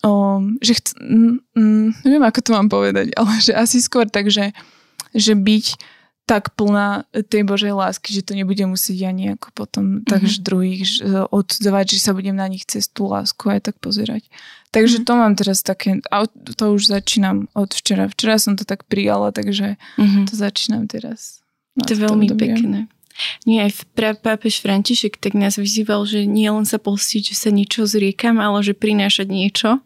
um, že chc- mm, mm, neviem, ako to mám povedať, ale že asi skôr tak, že, že byť tak plná tej Božej lásky, že to nebude musieť ani ako potom mm-hmm. takže druhých odsudzovať, že sa budem na nich cez tú lásku aj tak pozerať. Takže mm-hmm. to mám teraz také, a to už začínam od včera. Včera som to tak prijala, takže mm-hmm. to začínam teraz. To je veľmi pekné. Nie, aj pápež František tak nás vyzýval, že nie len sa postiť, že sa niečo zriekam, ale že prinášať niečo.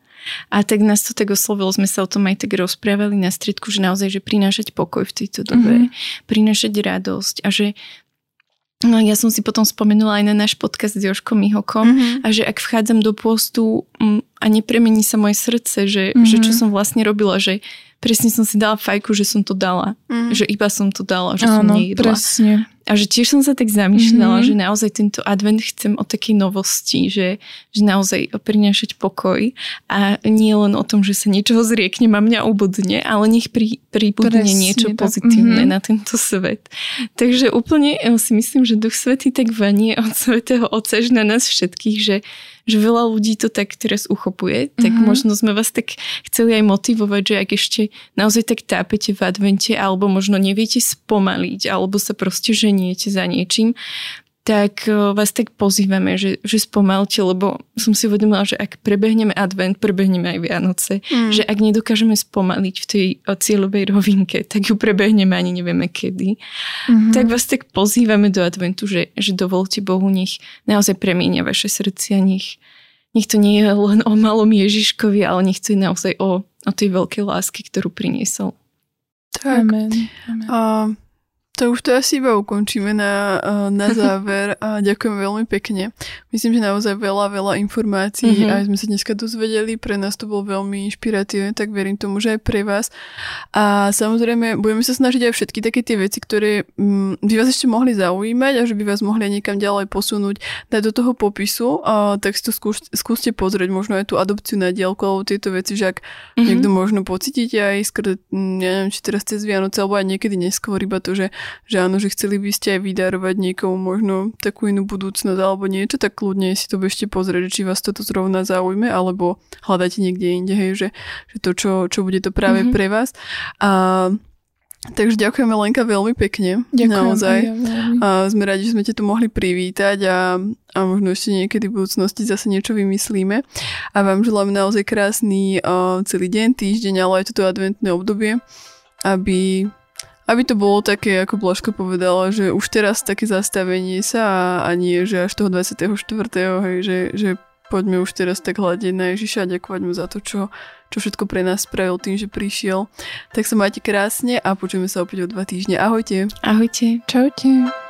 A tak nás to tak oslovilo, sme sa o tom aj tak rozprávali na stredku, že naozaj, že prinášať pokoj v tejto dobe, mm-hmm. prinášať radosť a že No, ja som si potom spomenula aj na náš podcast s Joškom Mihokom mm-hmm. a že ak vchádzam do postu a nepremení sa moje srdce, že, mm-hmm. že čo som vlastne robila, že presne som si dala fajku, že som to dala. Mm. Že iba som to dala, že Áno, som nejedla. presne. A že tiež som sa tak zamýšľala, mm-hmm. že naozaj tento advent chcem o takej novosti, že, že naozaj prinášať pokoj a nie len o tom, že sa niečoho zriekne a mňa ubudne, ale nech pri, pribudne Presne, niečo tak. pozitívne mm-hmm. na tento svet. Takže úplne si myslím, že Duch Svetý tak vanie od Svetého Otca na nás všetkých, že, že veľa ľudí to tak teraz uchopuje, tak mm-hmm. možno sme vás tak chceli aj motivovať, že ak ešte naozaj tak tápete v advente alebo možno neviete spomaliť alebo sa proste ženiete za niečím, tak e, vás tak pozývame, že, že spomalte, lebo som si uvedomila, že ak prebehneme advent, prebehneme aj Vianoce. Mm. Že ak nedokážeme spomaliť v tej cieľovej rovinke, tak ju prebehneme ani nevieme kedy. Mm-hmm. Tak vás tak pozývame do adventu, že, že dovolte Bohu, nech naozaj premienia vaše srdcia, nech, nech to nie je len o malom Ježiškovi, ale nech to je naozaj o, o tej veľkej lásky, ktorú priniesol. Tak. Amen. Amen. Uh, to už to asi iba ukončíme na, eh, na <laughs> záver a ďakujem veľmi pekne. Myslím, že naozaj veľa, veľa informácií mm-hmm. aj sme sa dneska dozvedeli, pre nás to bolo veľmi inšpiratívne, tak verím tomu, že aj pre vás. A samozrejme, budeme sa snažiť aj všetky také tie veci, ktoré mm, by vás ešte mohli zaujímať a že by vás mohli aj niekam ďalej posunúť, dať do toho popisu, a tak si to skúš, skúste pozrieť, možno aj tú adopciu na diálku alebo tieto veci, že ak mm-hmm. niekto možno pocítite aj skôr, mm, ja neviem, či teraz cez Vianoce, alebo aj niekedy neskôr iba to, že že áno, že chceli by ste aj vydarovať niekomu možno takú inú budúcnosť alebo niečo, tak kľudne si to bežte pozrieť, či vás toto zrovna zaujme, alebo hľadáte niekde inde, hej, že, že to, čo, čo bude to práve mm-hmm. pre vás. A Takže ďakujeme Lenka veľmi pekne. Ďakujem. Naozaj. Ja A sme radi, že sme ťa tu mohli privítať a, a možno ešte niekedy v budúcnosti zase niečo vymyslíme. A vám želám naozaj krásny uh, celý deň, týždeň, ale aj toto adventné obdobie, aby aby to bolo také, ako Blažko povedala, že už teraz také zastavenie sa a, a nie, že až toho 24. Hej, že, že poďme už teraz tak hľadiť na Ježiša a ďakovať mu za to, čo, čo všetko pre nás spravil tým, že prišiel. Tak sa majte krásne a počujeme sa opäť o dva týždne. Ahojte. Ahojte. Čaute.